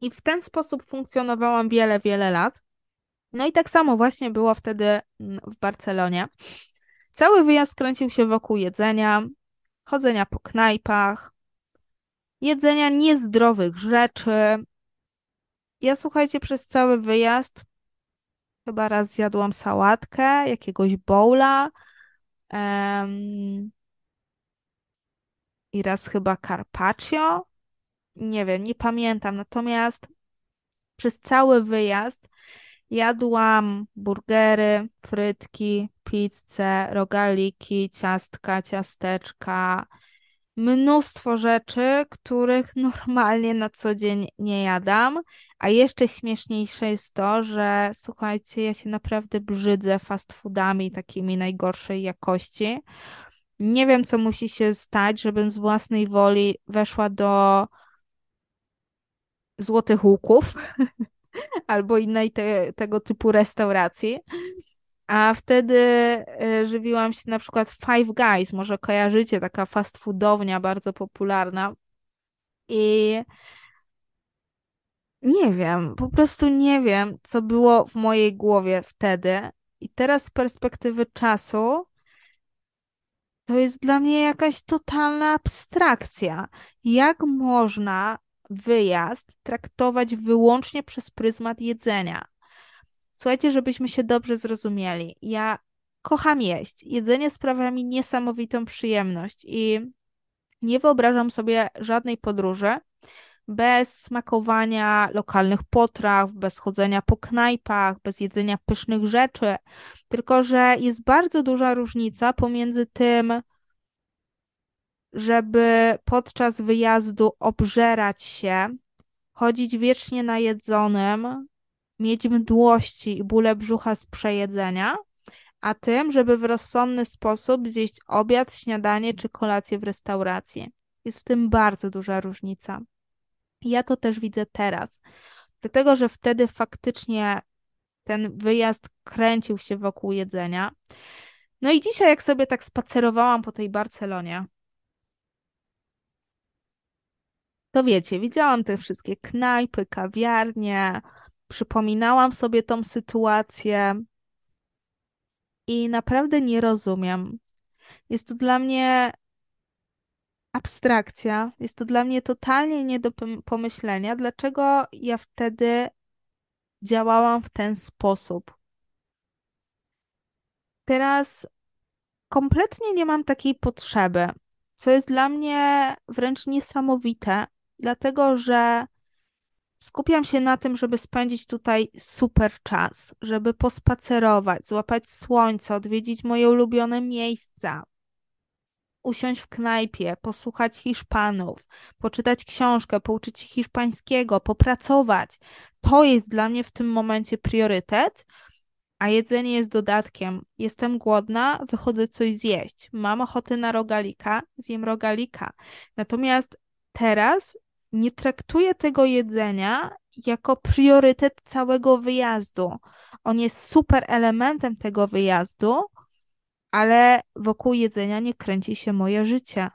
I w ten sposób funkcjonowałam wiele, wiele lat. No i tak samo właśnie było wtedy mm, w Barcelonie. Cały wyjazd kręcił się wokół jedzenia, chodzenia po knajpach, jedzenia niezdrowych rzeczy. Ja słuchajcie, przez cały wyjazd Chyba raz zjadłam sałatkę, jakiegoś bowla um, i raz chyba carpaccio. Nie wiem, nie pamiętam. Natomiast przez cały wyjazd jadłam burgery, frytki, pizzę, rogaliki, ciastka, ciasteczka, mnóstwo rzeczy, których normalnie na co dzień nie jadam. A jeszcze śmieszniejsze jest to, że słuchajcie, ja się naprawdę brzydzę fast foodami takimi najgorszej jakości. Nie wiem, co musi się stać, żebym z własnej woli weszła do Złotych Łuków albo innej te, tego typu restauracji. A wtedy y, żywiłam się na przykład Five Guys, może kojarzycie, taka fast foodownia bardzo popularna. I nie wiem, po prostu nie wiem, co było w mojej głowie wtedy. I teraz z perspektywy czasu to jest dla mnie jakaś totalna abstrakcja. Jak można wyjazd traktować wyłącznie przez pryzmat jedzenia? Słuchajcie, żebyśmy się dobrze zrozumieli. Ja kocham jeść. Jedzenie sprawia mi niesamowitą przyjemność i nie wyobrażam sobie żadnej podróży bez smakowania lokalnych potraw, bez chodzenia po knajpach, bez jedzenia pysznych rzeczy. Tylko, że jest bardzo duża różnica pomiędzy tym, żeby podczas wyjazdu obżerać się, chodzić wiecznie najedzonym, mieć mdłości i bóle brzucha z przejedzenia, a tym, żeby w rozsądny sposób zjeść obiad, śniadanie czy kolację w restauracji. Jest w tym bardzo duża różnica. Ja to też widzę teraz, dlatego że wtedy faktycznie ten wyjazd kręcił się wokół jedzenia. No i dzisiaj, jak sobie tak spacerowałam po tej Barcelonie, to wiecie, widziałam te wszystkie knajpy, kawiarnie, przypominałam sobie tą sytuację i naprawdę nie rozumiem. Jest to dla mnie abstrakcja, jest to dla mnie totalnie nie do pomyślenia, dlaczego ja wtedy działałam w ten sposób. Teraz kompletnie nie mam takiej potrzeby, co jest dla mnie wręcz niesamowite, dlatego że skupiam się na tym, żeby spędzić tutaj super czas, żeby pospacerować, złapać słońce, odwiedzić moje ulubione miejsca, usiąść w knajpie, posłuchać Hiszpanów, poczytać książkę, pouczyć się hiszpańskiego, popracować. To jest dla mnie w tym momencie priorytet, a jedzenie jest dodatkiem. Jestem głodna, wychodzę coś zjeść. Mam ochotę na rogalika, zjem rogalika. Natomiast teraz nie traktuję tego jedzenia jako priorytet całego wyjazdu. On jest super elementem tego wyjazdu, ale wokół jedzenia nie kręci się moje życie.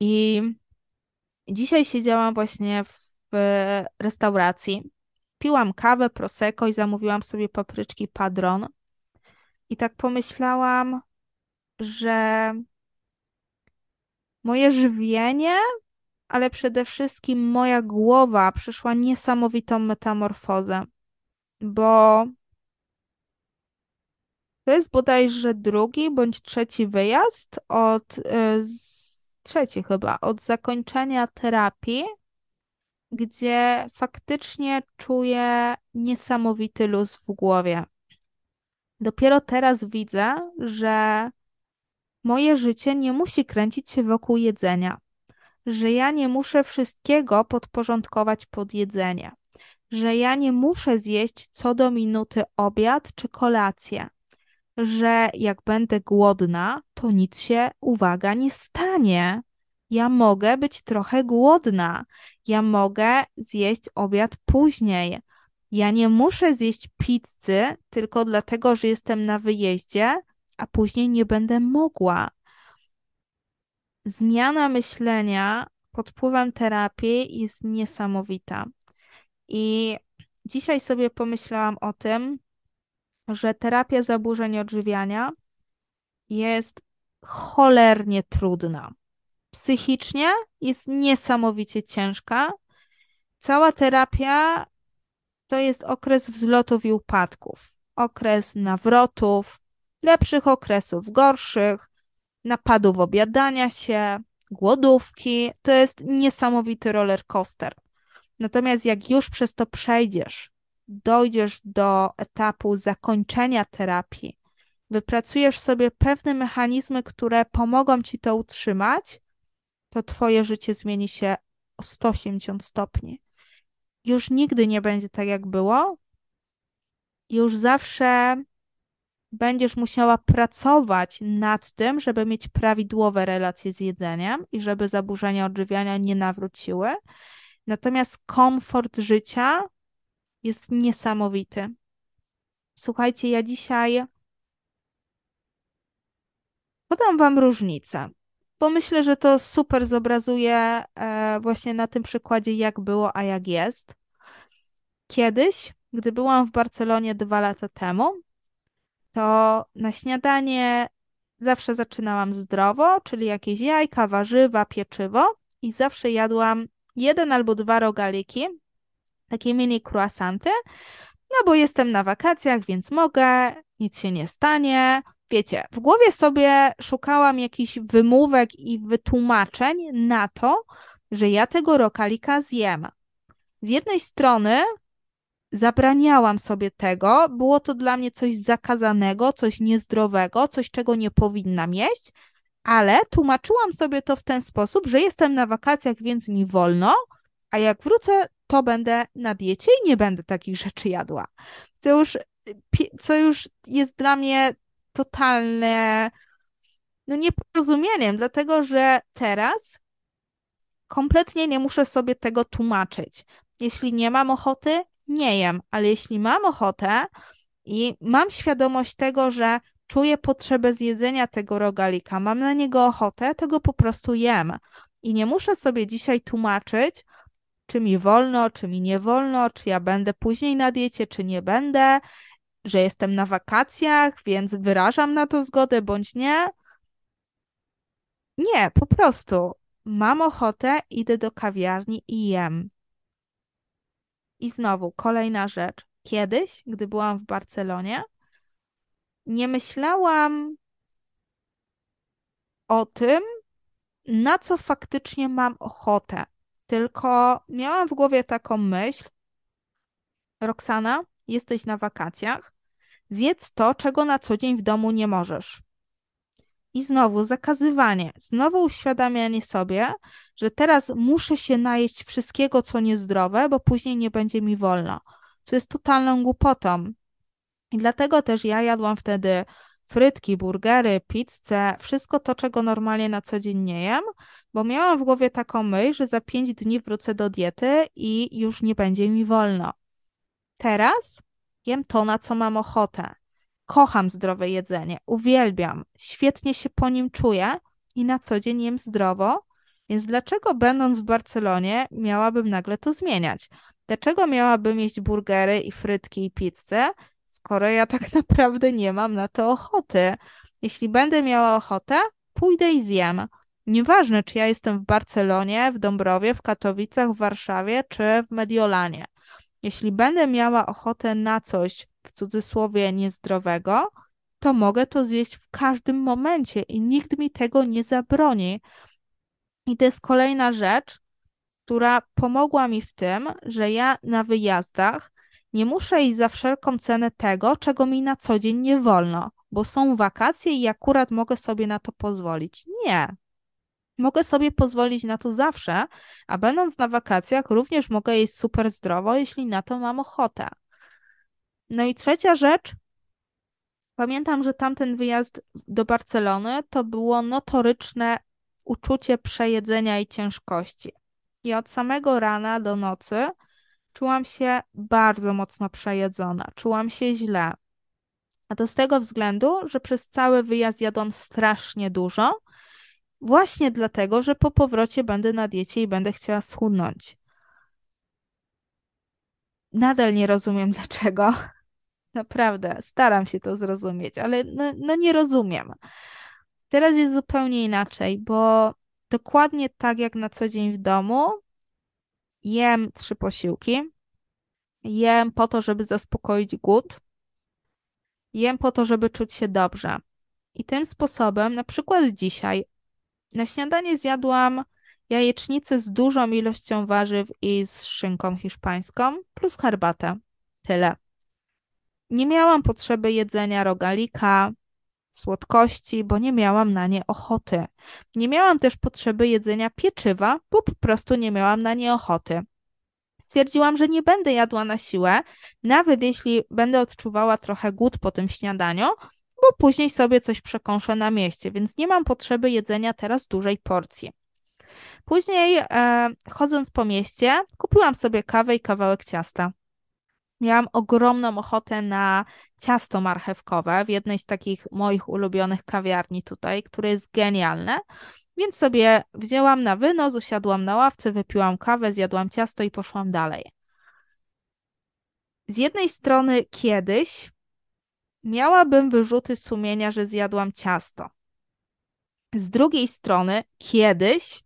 I dzisiaj siedziałam właśnie w restauracji, piłam kawę, prosecco i zamówiłam sobie papryczki padron. I tak pomyślałam, że moje żywienie, ale przede wszystkim moja głowa przeszła niesamowitą metamorfozę, bo to jest bodajże drugi bądź trzeci wyjazd od, e, trzeci chyba, od zakończenia terapii, gdzie faktycznie czuję niesamowity luz w głowie. Dopiero teraz widzę, że moje życie nie musi kręcić się wokół jedzenia, że ja nie muszę wszystkiego podporządkować pod jedzenie, że ja nie muszę zjeść co do minuty obiad czy kolację, że jak będę głodna, to nic się, uwaga, nie stanie. Ja mogę być trochę głodna. Ja mogę zjeść obiad później. Ja nie muszę zjeść pizzy tylko dlatego, że jestem na wyjeździe, a później nie będę mogła. Zmiana myślenia pod wpływem terapii jest niesamowita. I dzisiaj sobie pomyślałam o tym, że terapia zaburzeń odżywiania jest cholernie trudna. Psychicznie jest niesamowicie ciężka. Cała terapia to jest okres wzlotów i upadków, okres nawrotów, lepszych okresów, gorszych, napadów obiadania się, głodówki. To jest niesamowity roller coaster. Natomiast jak już przez to przejdziesz, dojdziesz do etapu zakończenia terapii, wypracujesz sobie pewne mechanizmy, które pomogą ci to utrzymać, to twoje życie zmieni się o 180 stopni. Już nigdy nie będzie tak, jak było. Już zawsze będziesz musiała pracować nad tym, żeby mieć prawidłowe relacje z jedzeniem i żeby zaburzenia odżywiania nie nawróciły. Natomiast komfort życia jest niesamowity. Słuchajcie, ja dzisiaj podam Wam różnicę, bo myślę, że to super zobrazuje e, właśnie na tym przykładzie, jak było, a jak jest. Kiedyś, gdy byłam w Barcelonie dwa lata temu, to na śniadanie zawsze zaczynałam zdrowo, czyli jakieś jajka, warzywa, pieczywo i zawsze jadłam jeden albo dwa rogaliki takie mini croissanty, no bo jestem na wakacjach, więc mogę, nic się nie stanie. Wiecie, w głowie sobie szukałam jakichś wymówek i wytłumaczeń na to, że ja tego rokalika zjem. Z jednej strony zabraniałam sobie tego, było to dla mnie coś zakazanego, coś niezdrowego, coś, czego nie powinnam jeść, ale tłumaczyłam sobie to w ten sposób, że jestem na wakacjach, więc mi wolno, a jak wrócę, to będę na diecie i nie będę takich rzeczy jadła. Co już, co już jest dla mnie totalne no nieporozumieniem, dlatego że teraz kompletnie nie muszę sobie tego tłumaczyć. Jeśli nie mam ochoty, nie jem, ale jeśli mam ochotę i mam świadomość tego, że czuję potrzebę zjedzenia tego rogalika, mam na niego ochotę, to go po prostu jem. I nie muszę sobie dzisiaj tłumaczyć, czy mi wolno, czy mi nie wolno, czy ja będę później na diecie, czy nie będę, że jestem na wakacjach, więc wyrażam na to zgodę bądź nie. Nie, po prostu mam ochotę, idę do kawiarni i jem. I znowu kolejna rzecz. Kiedyś, gdy byłam w Barcelonie, nie myślałam o tym, na co faktycznie mam ochotę. Tylko miałam w głowie taką myśl: Roxana, jesteś na wakacjach, zjedz to, czego na co dzień w domu nie możesz. I znowu zakazywanie, znowu uświadamianie sobie, że teraz muszę się najeść wszystkiego, co niezdrowe, bo później nie będzie mi wolno, co jest totalną głupotą. I dlatego też ja jadłam wtedy frytki, burgery, pizzę, wszystko to, czego normalnie na co dzień nie jem, bo miałam w głowie taką myśl, że za pięć dni wrócę do diety i już nie będzie mi wolno. Teraz jem to, na co mam ochotę. Kocham zdrowe jedzenie, uwielbiam, świetnie się po nim czuję i na co dzień jem zdrowo, więc dlaczego będąc w Barcelonie miałabym nagle to zmieniać? Dlaczego miałabym jeść burgery i frytki i pizzę, skoro ja tak naprawdę nie mam na to ochoty? Jeśli będę miała ochotę, pójdę i zjem. Nieważne, czy ja jestem w Barcelonie, w Dąbrowie, w Katowicach, w Warszawie czy w Mediolanie. Jeśli będę miała ochotę na coś, w cudzysłowie, niezdrowego, to mogę to zjeść w każdym momencie i nikt mi tego nie zabroni. I to jest kolejna rzecz, która pomogła mi w tym, że ja na wyjazdach nie muszę iść za wszelką cenę tego, czego mi na co dzień nie wolno, bo są wakacje i akurat mogę sobie na to pozwolić. Nie. Mogę sobie pozwolić na to zawsze, a będąc na wakacjach również mogę jeść super zdrowo, jeśli na to mam ochotę. No i trzecia rzecz. Pamiętam, że tamten wyjazd do Barcelony to było notoryczne uczucie przejedzenia i ciężkości. I od samego rana do nocy czułam się bardzo mocno przejedzona, czułam się źle. A to z tego względu, że przez cały wyjazd jadłam strasznie dużo, właśnie dlatego, że po powrocie będę na diecie i będę chciała schudnąć. Nadal nie rozumiem dlaczego. Naprawdę, staram się to zrozumieć, ale no, no nie rozumiem. Teraz jest zupełnie inaczej, bo dokładnie tak jak na co dzień w domu, jem trzy posiłki. Jem po to, żeby zaspokoić głód. Jem po to, żeby czuć się dobrze. I tym sposobem, na przykład dzisiaj, na śniadanie zjadłam jajecznicę z dużą ilością warzyw i z szynką hiszpańską, plus herbatę. Tyle. Nie miałam potrzeby jedzenia rogalika, słodkości, bo nie miałam na nie ochoty. Nie miałam też potrzeby jedzenia pieczywa, bo po prostu nie miałam na nie ochoty. Stwierdziłam, że nie będę jadła na siłę, nawet jeśli będę odczuwała trochę głód po tym śniadaniu, bo później sobie coś przekąszę na mieście, więc nie mam potrzeby jedzenia teraz dużej porcji. Później, e, chodząc po mieście, kupiłam sobie kawę i kawałek ciasta. Miałam ogromną ochotę na ciasto marchewkowe w jednej z takich moich ulubionych kawiarni tutaj, które jest genialne. Więc sobie wzięłam na wynos, usiadłam na ławce, wypiłam kawę, zjadłam ciasto i poszłam dalej. Z jednej strony kiedyś miałabym wyrzuty sumienia, że zjadłam ciasto. Z drugiej strony kiedyś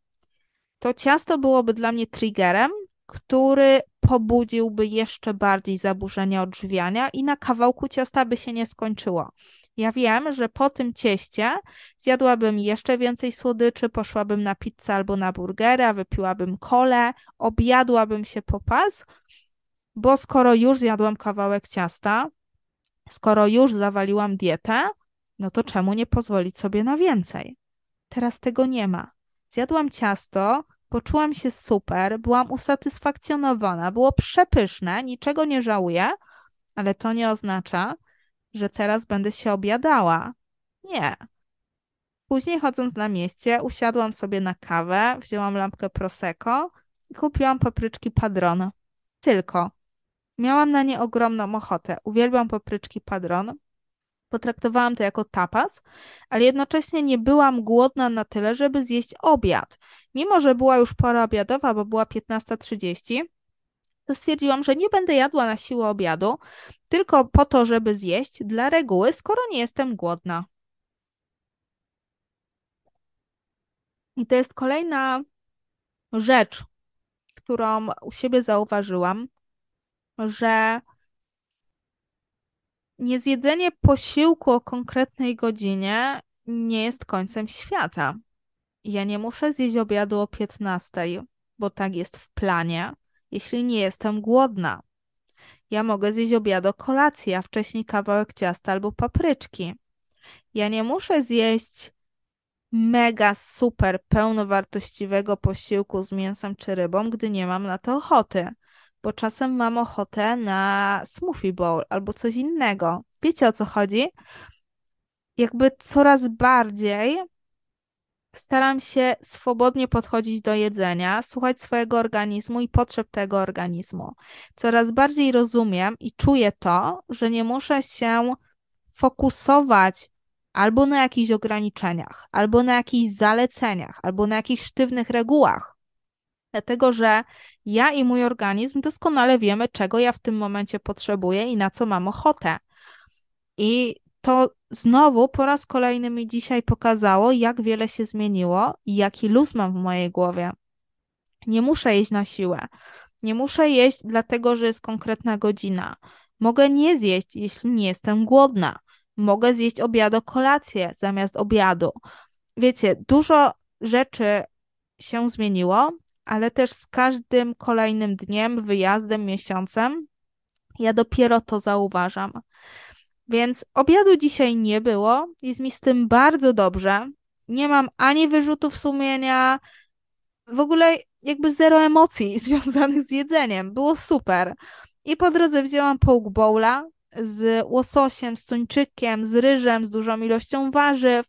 to ciasto byłoby dla mnie triggerem, który pobudziłby jeszcze bardziej zaburzenia odżywiania i na kawałku ciasta by się nie skończyło. Ja wiem, że po tym cieście zjadłabym jeszcze więcej słodyczy, poszłabym na pizzę albo na burgera, wypiłabym kole, objadłabym się po pas, bo skoro już zjadłam kawałek ciasta, skoro już zawaliłam dietę, no to czemu nie pozwolić sobie na więcej? Teraz tego nie ma. Zjadłam ciasto, Poczułam się super, byłam usatysfakcjonowana, było przepyszne, niczego nie żałuję, ale to nie oznacza, że teraz będę się obiadała. Nie. Później chodząc na mieście, usiadłam sobie na kawę, wzięłam lampkę Prosecco i kupiłam papryczki Padron. Tylko. Miałam na nie ogromną ochotę. Uwielbiam papryczki padron. Potraktowałam to jako tapas, ale jednocześnie nie byłam głodna na tyle, żeby zjeść obiad. Mimo, że była już pora obiadowa, bo była 15.30, to stwierdziłam, że nie będę jadła na siłę obiadu, tylko po to, żeby zjeść dla reguły, skoro nie jestem głodna. I to jest kolejna rzecz, którą u siebie zauważyłam, że niezjedzenie posiłku o konkretnej godzinie nie jest końcem świata. Ja nie muszę zjeść obiadu o 15, bo tak jest w planie, jeśli nie jestem głodna. Ja mogę zjeść obiad o kolacji, a wcześniej kawałek ciasta albo papryczki. Ja nie muszę zjeść mega super pełnowartościowego posiłku z mięsem czy rybą, gdy nie mam na to ochoty. Bo czasem mam ochotę na smoothie bowl albo coś innego. Wiecie o co chodzi? Jakby coraz bardziej staram się swobodnie podchodzić do jedzenia, słuchać swojego organizmu i potrzeb tego organizmu. Coraz bardziej rozumiem i czuję to, że nie muszę się fokusować albo na jakichś ograniczeniach, albo na jakichś zaleceniach, albo na jakichś sztywnych regułach. Dlatego, że ja i mój organizm doskonale wiemy, czego ja w tym momencie potrzebuję i na co mam ochotę. I to znowu po raz kolejny mi dzisiaj pokazało, jak wiele się zmieniło i jaki luz mam w mojej głowie. Nie muszę jeść na siłę. Nie muszę jeść dlatego, że jest konkretna godzina. Mogę nie zjeść, jeśli nie jestem głodna. Mogę zjeść obiad kolację zamiast obiadu. Wiecie, dużo rzeczy się zmieniło, ale też z każdym kolejnym dniem, wyjazdem, miesiącem, ja dopiero to zauważam. Więc obiadu dzisiaj nie było, jest mi z tym bardzo dobrze. Nie mam ani wyrzutów sumienia, w ogóle jakby zero emocji związanych z jedzeniem. Było super. I po drodze wzięłam połk bowla z łososiem, z tuńczykiem, z ryżem, z dużą ilością warzyw,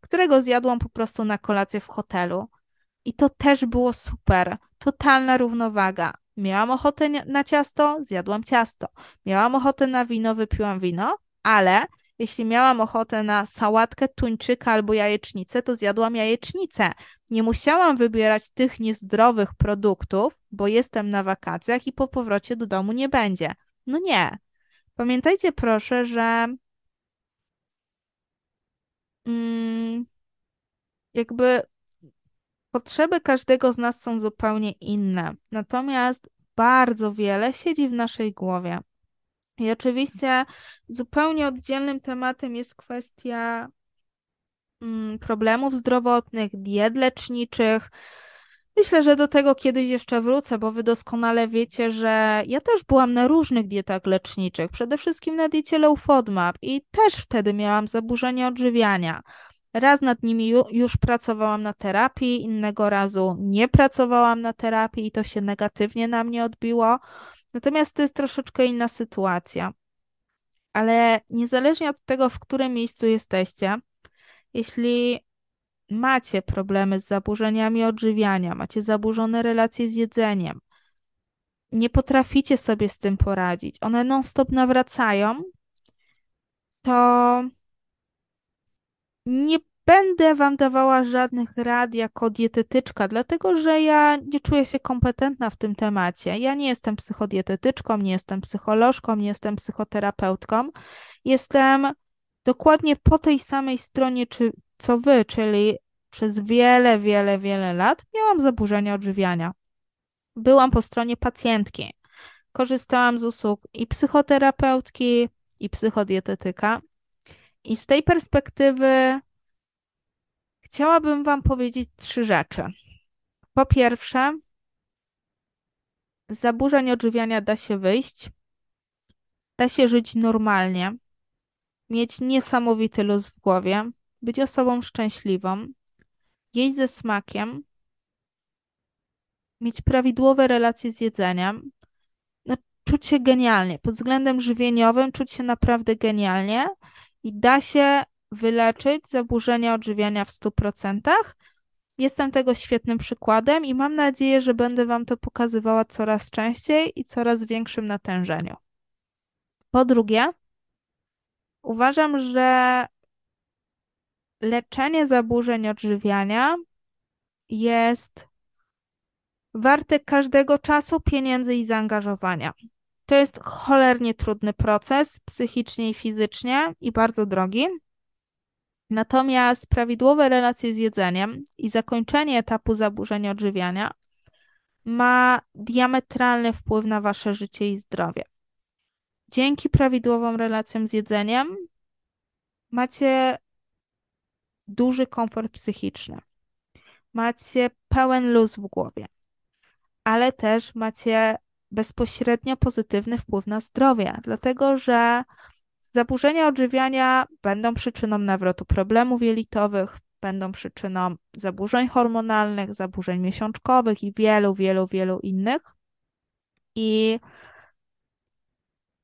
którego zjadłam po prostu na kolację w hotelu. I to też było super. Totalna równowaga. Miałam ochotę na ciasto, zjadłam ciasto. Miałam ochotę na wino, wypiłam wino, ale jeśli miałam ochotę na sałatkę tuńczyka albo jajecznicę, to zjadłam jajecznicę. Nie musiałam wybierać tych niezdrowych produktów, bo jestem na wakacjach i po powrocie do domu nie będzie. No nie. Pamiętajcie proszę, że mm, jakby potrzeby każdego z nas są zupełnie inne. Natomiast bardzo wiele siedzi w naszej głowie. I oczywiście zupełnie oddzielnym tematem jest kwestia mm, problemów zdrowotnych, diet leczniczych. Myślę, że do tego kiedyś jeszcze wrócę, bo wy doskonale wiecie, że ja też byłam na różnych dietach leczniczych, przede wszystkim na diecie low FODMAP i też wtedy miałam zaburzenia odżywiania. Raz nad nimi już pracowałam na terapii, innego razu nie pracowałam na terapii i to się negatywnie na mnie odbiło. Natomiast to jest troszeczkę inna sytuacja. Ale niezależnie od tego, w którym miejscu jesteście, jeśli macie problemy z zaburzeniami odżywiania, macie zaburzone relacje z jedzeniem, nie potraficie sobie z tym poradzić, one non-stop nawracają, to nie będę Wam dawała żadnych rad jako dietetyczka, dlatego że ja nie czuję się kompetentna w tym temacie. Ja nie jestem psychodietetyczką, nie jestem psycholożką, nie jestem psychoterapeutką. Jestem dokładnie po tej samej stronie czy, co Wy, czyli przez wiele, wiele, wiele lat miałam zaburzenia odżywiania. Byłam po stronie pacjentki. Korzystałam z usług i psychoterapeutki, i psychodietetyka. I z tej perspektywy chciałabym Wam powiedzieć trzy rzeczy. Po pierwsze, z zaburzeń odżywiania da się wyjść, da się żyć normalnie, mieć niesamowity luz w głowie, być osobą szczęśliwą, jeść ze smakiem, mieć prawidłowe relacje z jedzeniem, no, czuć się genialnie. Pod względem żywieniowym czuć się naprawdę genialnie i da się wyleczyć zaburzenia odżywiania w 100%, Jestem tego świetnym przykładem i mam nadzieję, że będę Wam to pokazywała coraz częściej i coraz większym natężeniu. Po drugie, uważam, że leczenie zaburzeń odżywiania jest warte każdego czasu, pieniędzy i zaangażowania. To jest cholernie trudny proces psychicznie i fizycznie i bardzo drogi. Natomiast prawidłowe relacje z jedzeniem i zakończenie etapu zaburzeń odżywiania ma diametralny wpływ na wasze życie i zdrowie. Dzięki prawidłowym relacjom z jedzeniem macie duży komfort psychiczny. Macie pełen luz w głowie, ale też macie bezpośrednio pozytywny wpływ na zdrowie, dlatego że zaburzenia odżywiania będą przyczyną nawrotu problemów jelitowych, będą przyczyną zaburzeń hormonalnych, zaburzeń miesiączkowych i wielu, wielu, wielu innych. I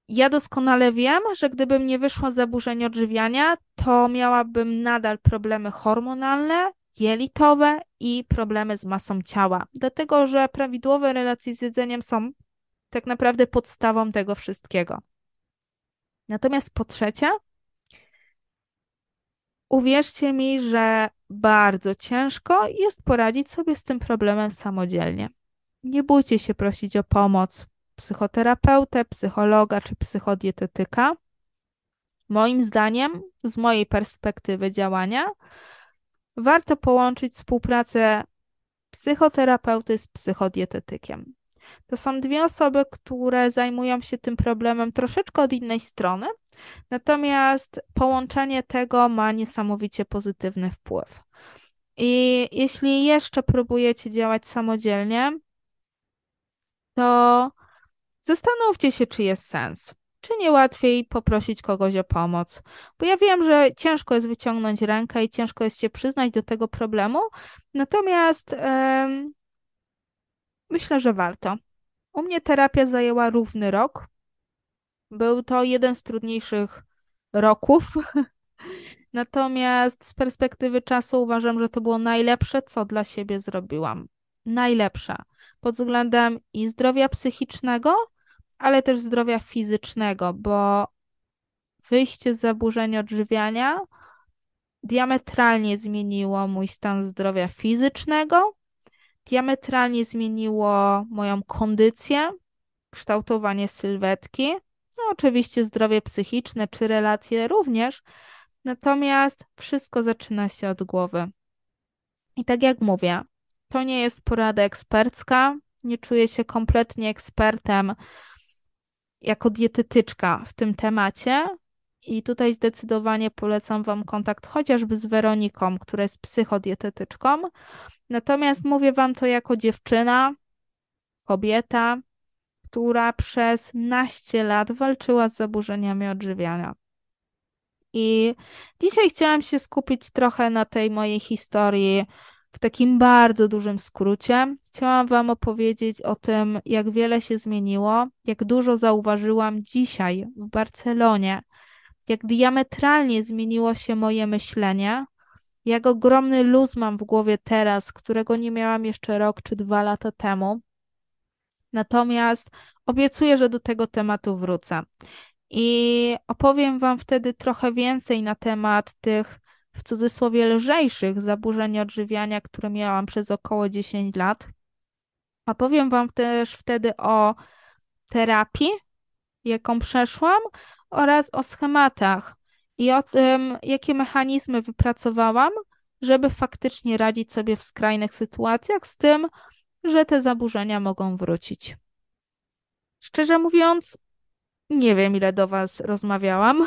ja doskonale wiem, że gdybym nie wyszła z zaburzeń odżywiania, to miałabym nadal problemy hormonalne, jelitowe i problemy z masą ciała. Dlatego, że prawidłowe relacje z jedzeniem są tak naprawdę podstawą tego wszystkiego. Natomiast po trzecie, uwierzcie mi, że bardzo ciężko jest poradzić sobie z tym problemem samodzielnie. Nie bójcie się prosić o pomoc psychoterapeutę, psychologa czy psychodietetyka. Moim zdaniem, z mojej perspektywy działania, warto połączyć współpracę psychoterapeuty z psychodietetykiem. To są dwie osoby, które zajmują się tym problemem troszeczkę od innej strony, natomiast połączenie tego ma niesamowicie pozytywny wpływ. I jeśli jeszcze próbujecie działać samodzielnie, to zastanówcie się, czy jest sens. Czy nie łatwiej poprosić kogoś o pomoc? Bo ja wiem, że ciężko jest wyciągnąć rękę i ciężko jest się przyznać do tego problemu, natomiast yy, myślę, że warto. U mnie terapia zajęła równy rok. Był to jeden z trudniejszych roków. Natomiast z perspektywy czasu uważam, że to było najlepsze, co dla siebie zrobiłam. Najlepsze pod względem i zdrowia psychicznego, ale też zdrowia fizycznego, bo wyjście z zaburzeń odżywiania diametralnie zmieniło mój stan zdrowia fizycznego, diametralnie zmieniło moją kondycję, kształtowanie sylwetki, no oczywiście zdrowie psychiczne czy relacje również, natomiast wszystko zaczyna się od głowy. I tak jak mówię, to nie jest porada ekspercka, nie czuję się kompletnie ekspertem jako dietetyczka w tym temacie. I tutaj zdecydowanie polecam Wam kontakt chociażby z Weroniką, która jest psychodietetyczką, Natomiast mówię wam to jako dziewczyna, kobieta, która przez naście lat walczyła z zaburzeniami odżywiania. I dzisiaj chciałam się skupić trochę na tej mojej historii w takim bardzo dużym skrócie. Chciałam Wam opowiedzieć o tym, jak wiele się zmieniło, jak dużo zauważyłam dzisiaj w Barcelonie, jak diametralnie zmieniło się moje myślenie, jak ogromny luz mam w głowie teraz, którego nie miałam jeszcze rok czy dwa lata temu. Natomiast obiecuję, że do tego tematu wrócę. I opowiem Wam wtedy trochę więcej na temat tych w cudzysłowie lżejszych zaburzeń odżywiania, które miałam przez około 10 lat. Opowiem Wam też wtedy o terapii, jaką przeszłam, oraz o schematach, i o tym, jakie mechanizmy wypracowałam, żeby faktycznie radzić sobie w skrajnych sytuacjach z tym, że te zaburzenia mogą wrócić. Szczerze mówiąc, nie wiem, ile do Was rozmawiałam.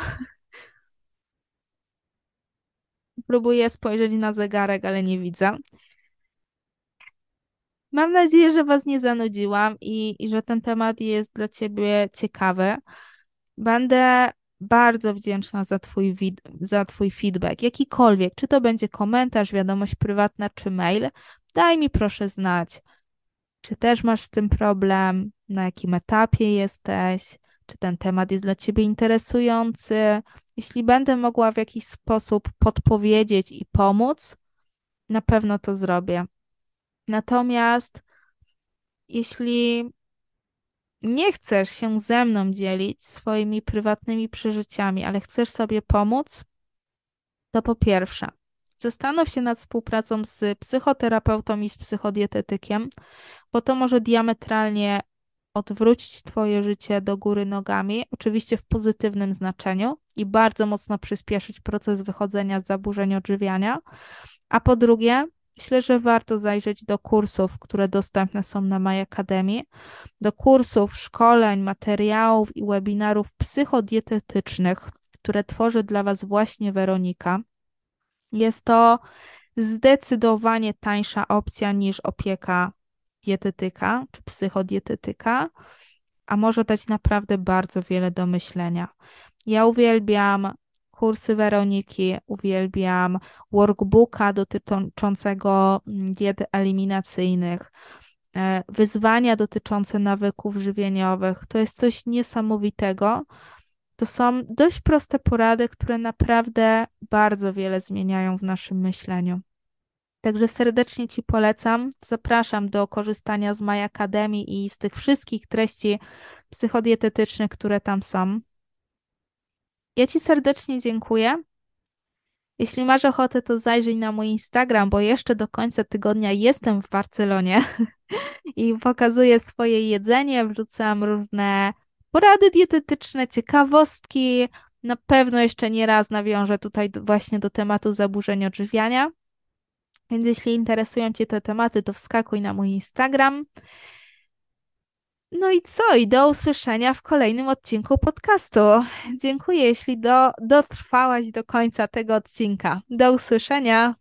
Próbuję spojrzeć na zegarek, ale nie widzę. Mam nadzieję, że Was nie zanudziłam i, i że ten temat jest dla Ciebie ciekawy. Będę bardzo wdzięczna za twój, za twój feedback, jakikolwiek, czy to będzie komentarz, wiadomość prywatna, czy mail. Daj mi proszę znać, czy też masz z tym problem, na jakim etapie jesteś, czy ten temat jest dla ciebie interesujący. Jeśli będę mogła w jakiś sposób podpowiedzieć i pomóc, na pewno to zrobię. Natomiast jeśli nie chcesz się ze mną dzielić swoimi prywatnymi przeżyciami, ale chcesz sobie pomóc, to po pierwsze, zastanów się nad współpracą z psychoterapeutą i z psychodietetykiem, bo to może diametralnie odwrócić Twoje życie do góry nogami, oczywiście w pozytywnym znaczeniu i bardzo mocno przyspieszyć proces wychodzenia z zaburzeń odżywiania. A po drugie, myślę, że warto zajrzeć do kursów, które dostępne są na My Academy, do kursów, szkoleń, materiałów i webinarów psychodietetycznych, które tworzy dla Was właśnie Weronika. Jest to zdecydowanie tańsza opcja niż opieka dietetyka czy psychodietetyka, a może dać naprawdę bardzo wiele do myślenia. Ja uwielbiam kursy Weroniki, uwielbiam workbooka dotyczącego mm, diet eliminacyjnych, e, wyzwania dotyczące nawyków żywieniowych. To jest coś niesamowitego. To są dość proste porady, które naprawdę bardzo wiele zmieniają w naszym myśleniu. Także serdecznie Ci polecam. Zapraszam do korzystania z My Academy i z tych wszystkich treści psychodietetycznych, które tam są. Ja Ci serdecznie dziękuję. Jeśli masz ochotę, to zajrzyj na mój Instagram, bo jeszcze do końca tygodnia jestem w Barcelonie i pokazuję swoje jedzenie, wrzucam różne porady dietetyczne, ciekawostki. Na pewno jeszcze nie raz nawiążę tutaj właśnie do tematu zaburzeń odżywiania. Więc jeśli interesują Cię te tematy, to wskakuj na mój Instagram. No i co? I do usłyszenia w kolejnym odcinku podcastu. Dziękuję, jeśli do, dotrwałaś do końca tego odcinka. Do usłyszenia.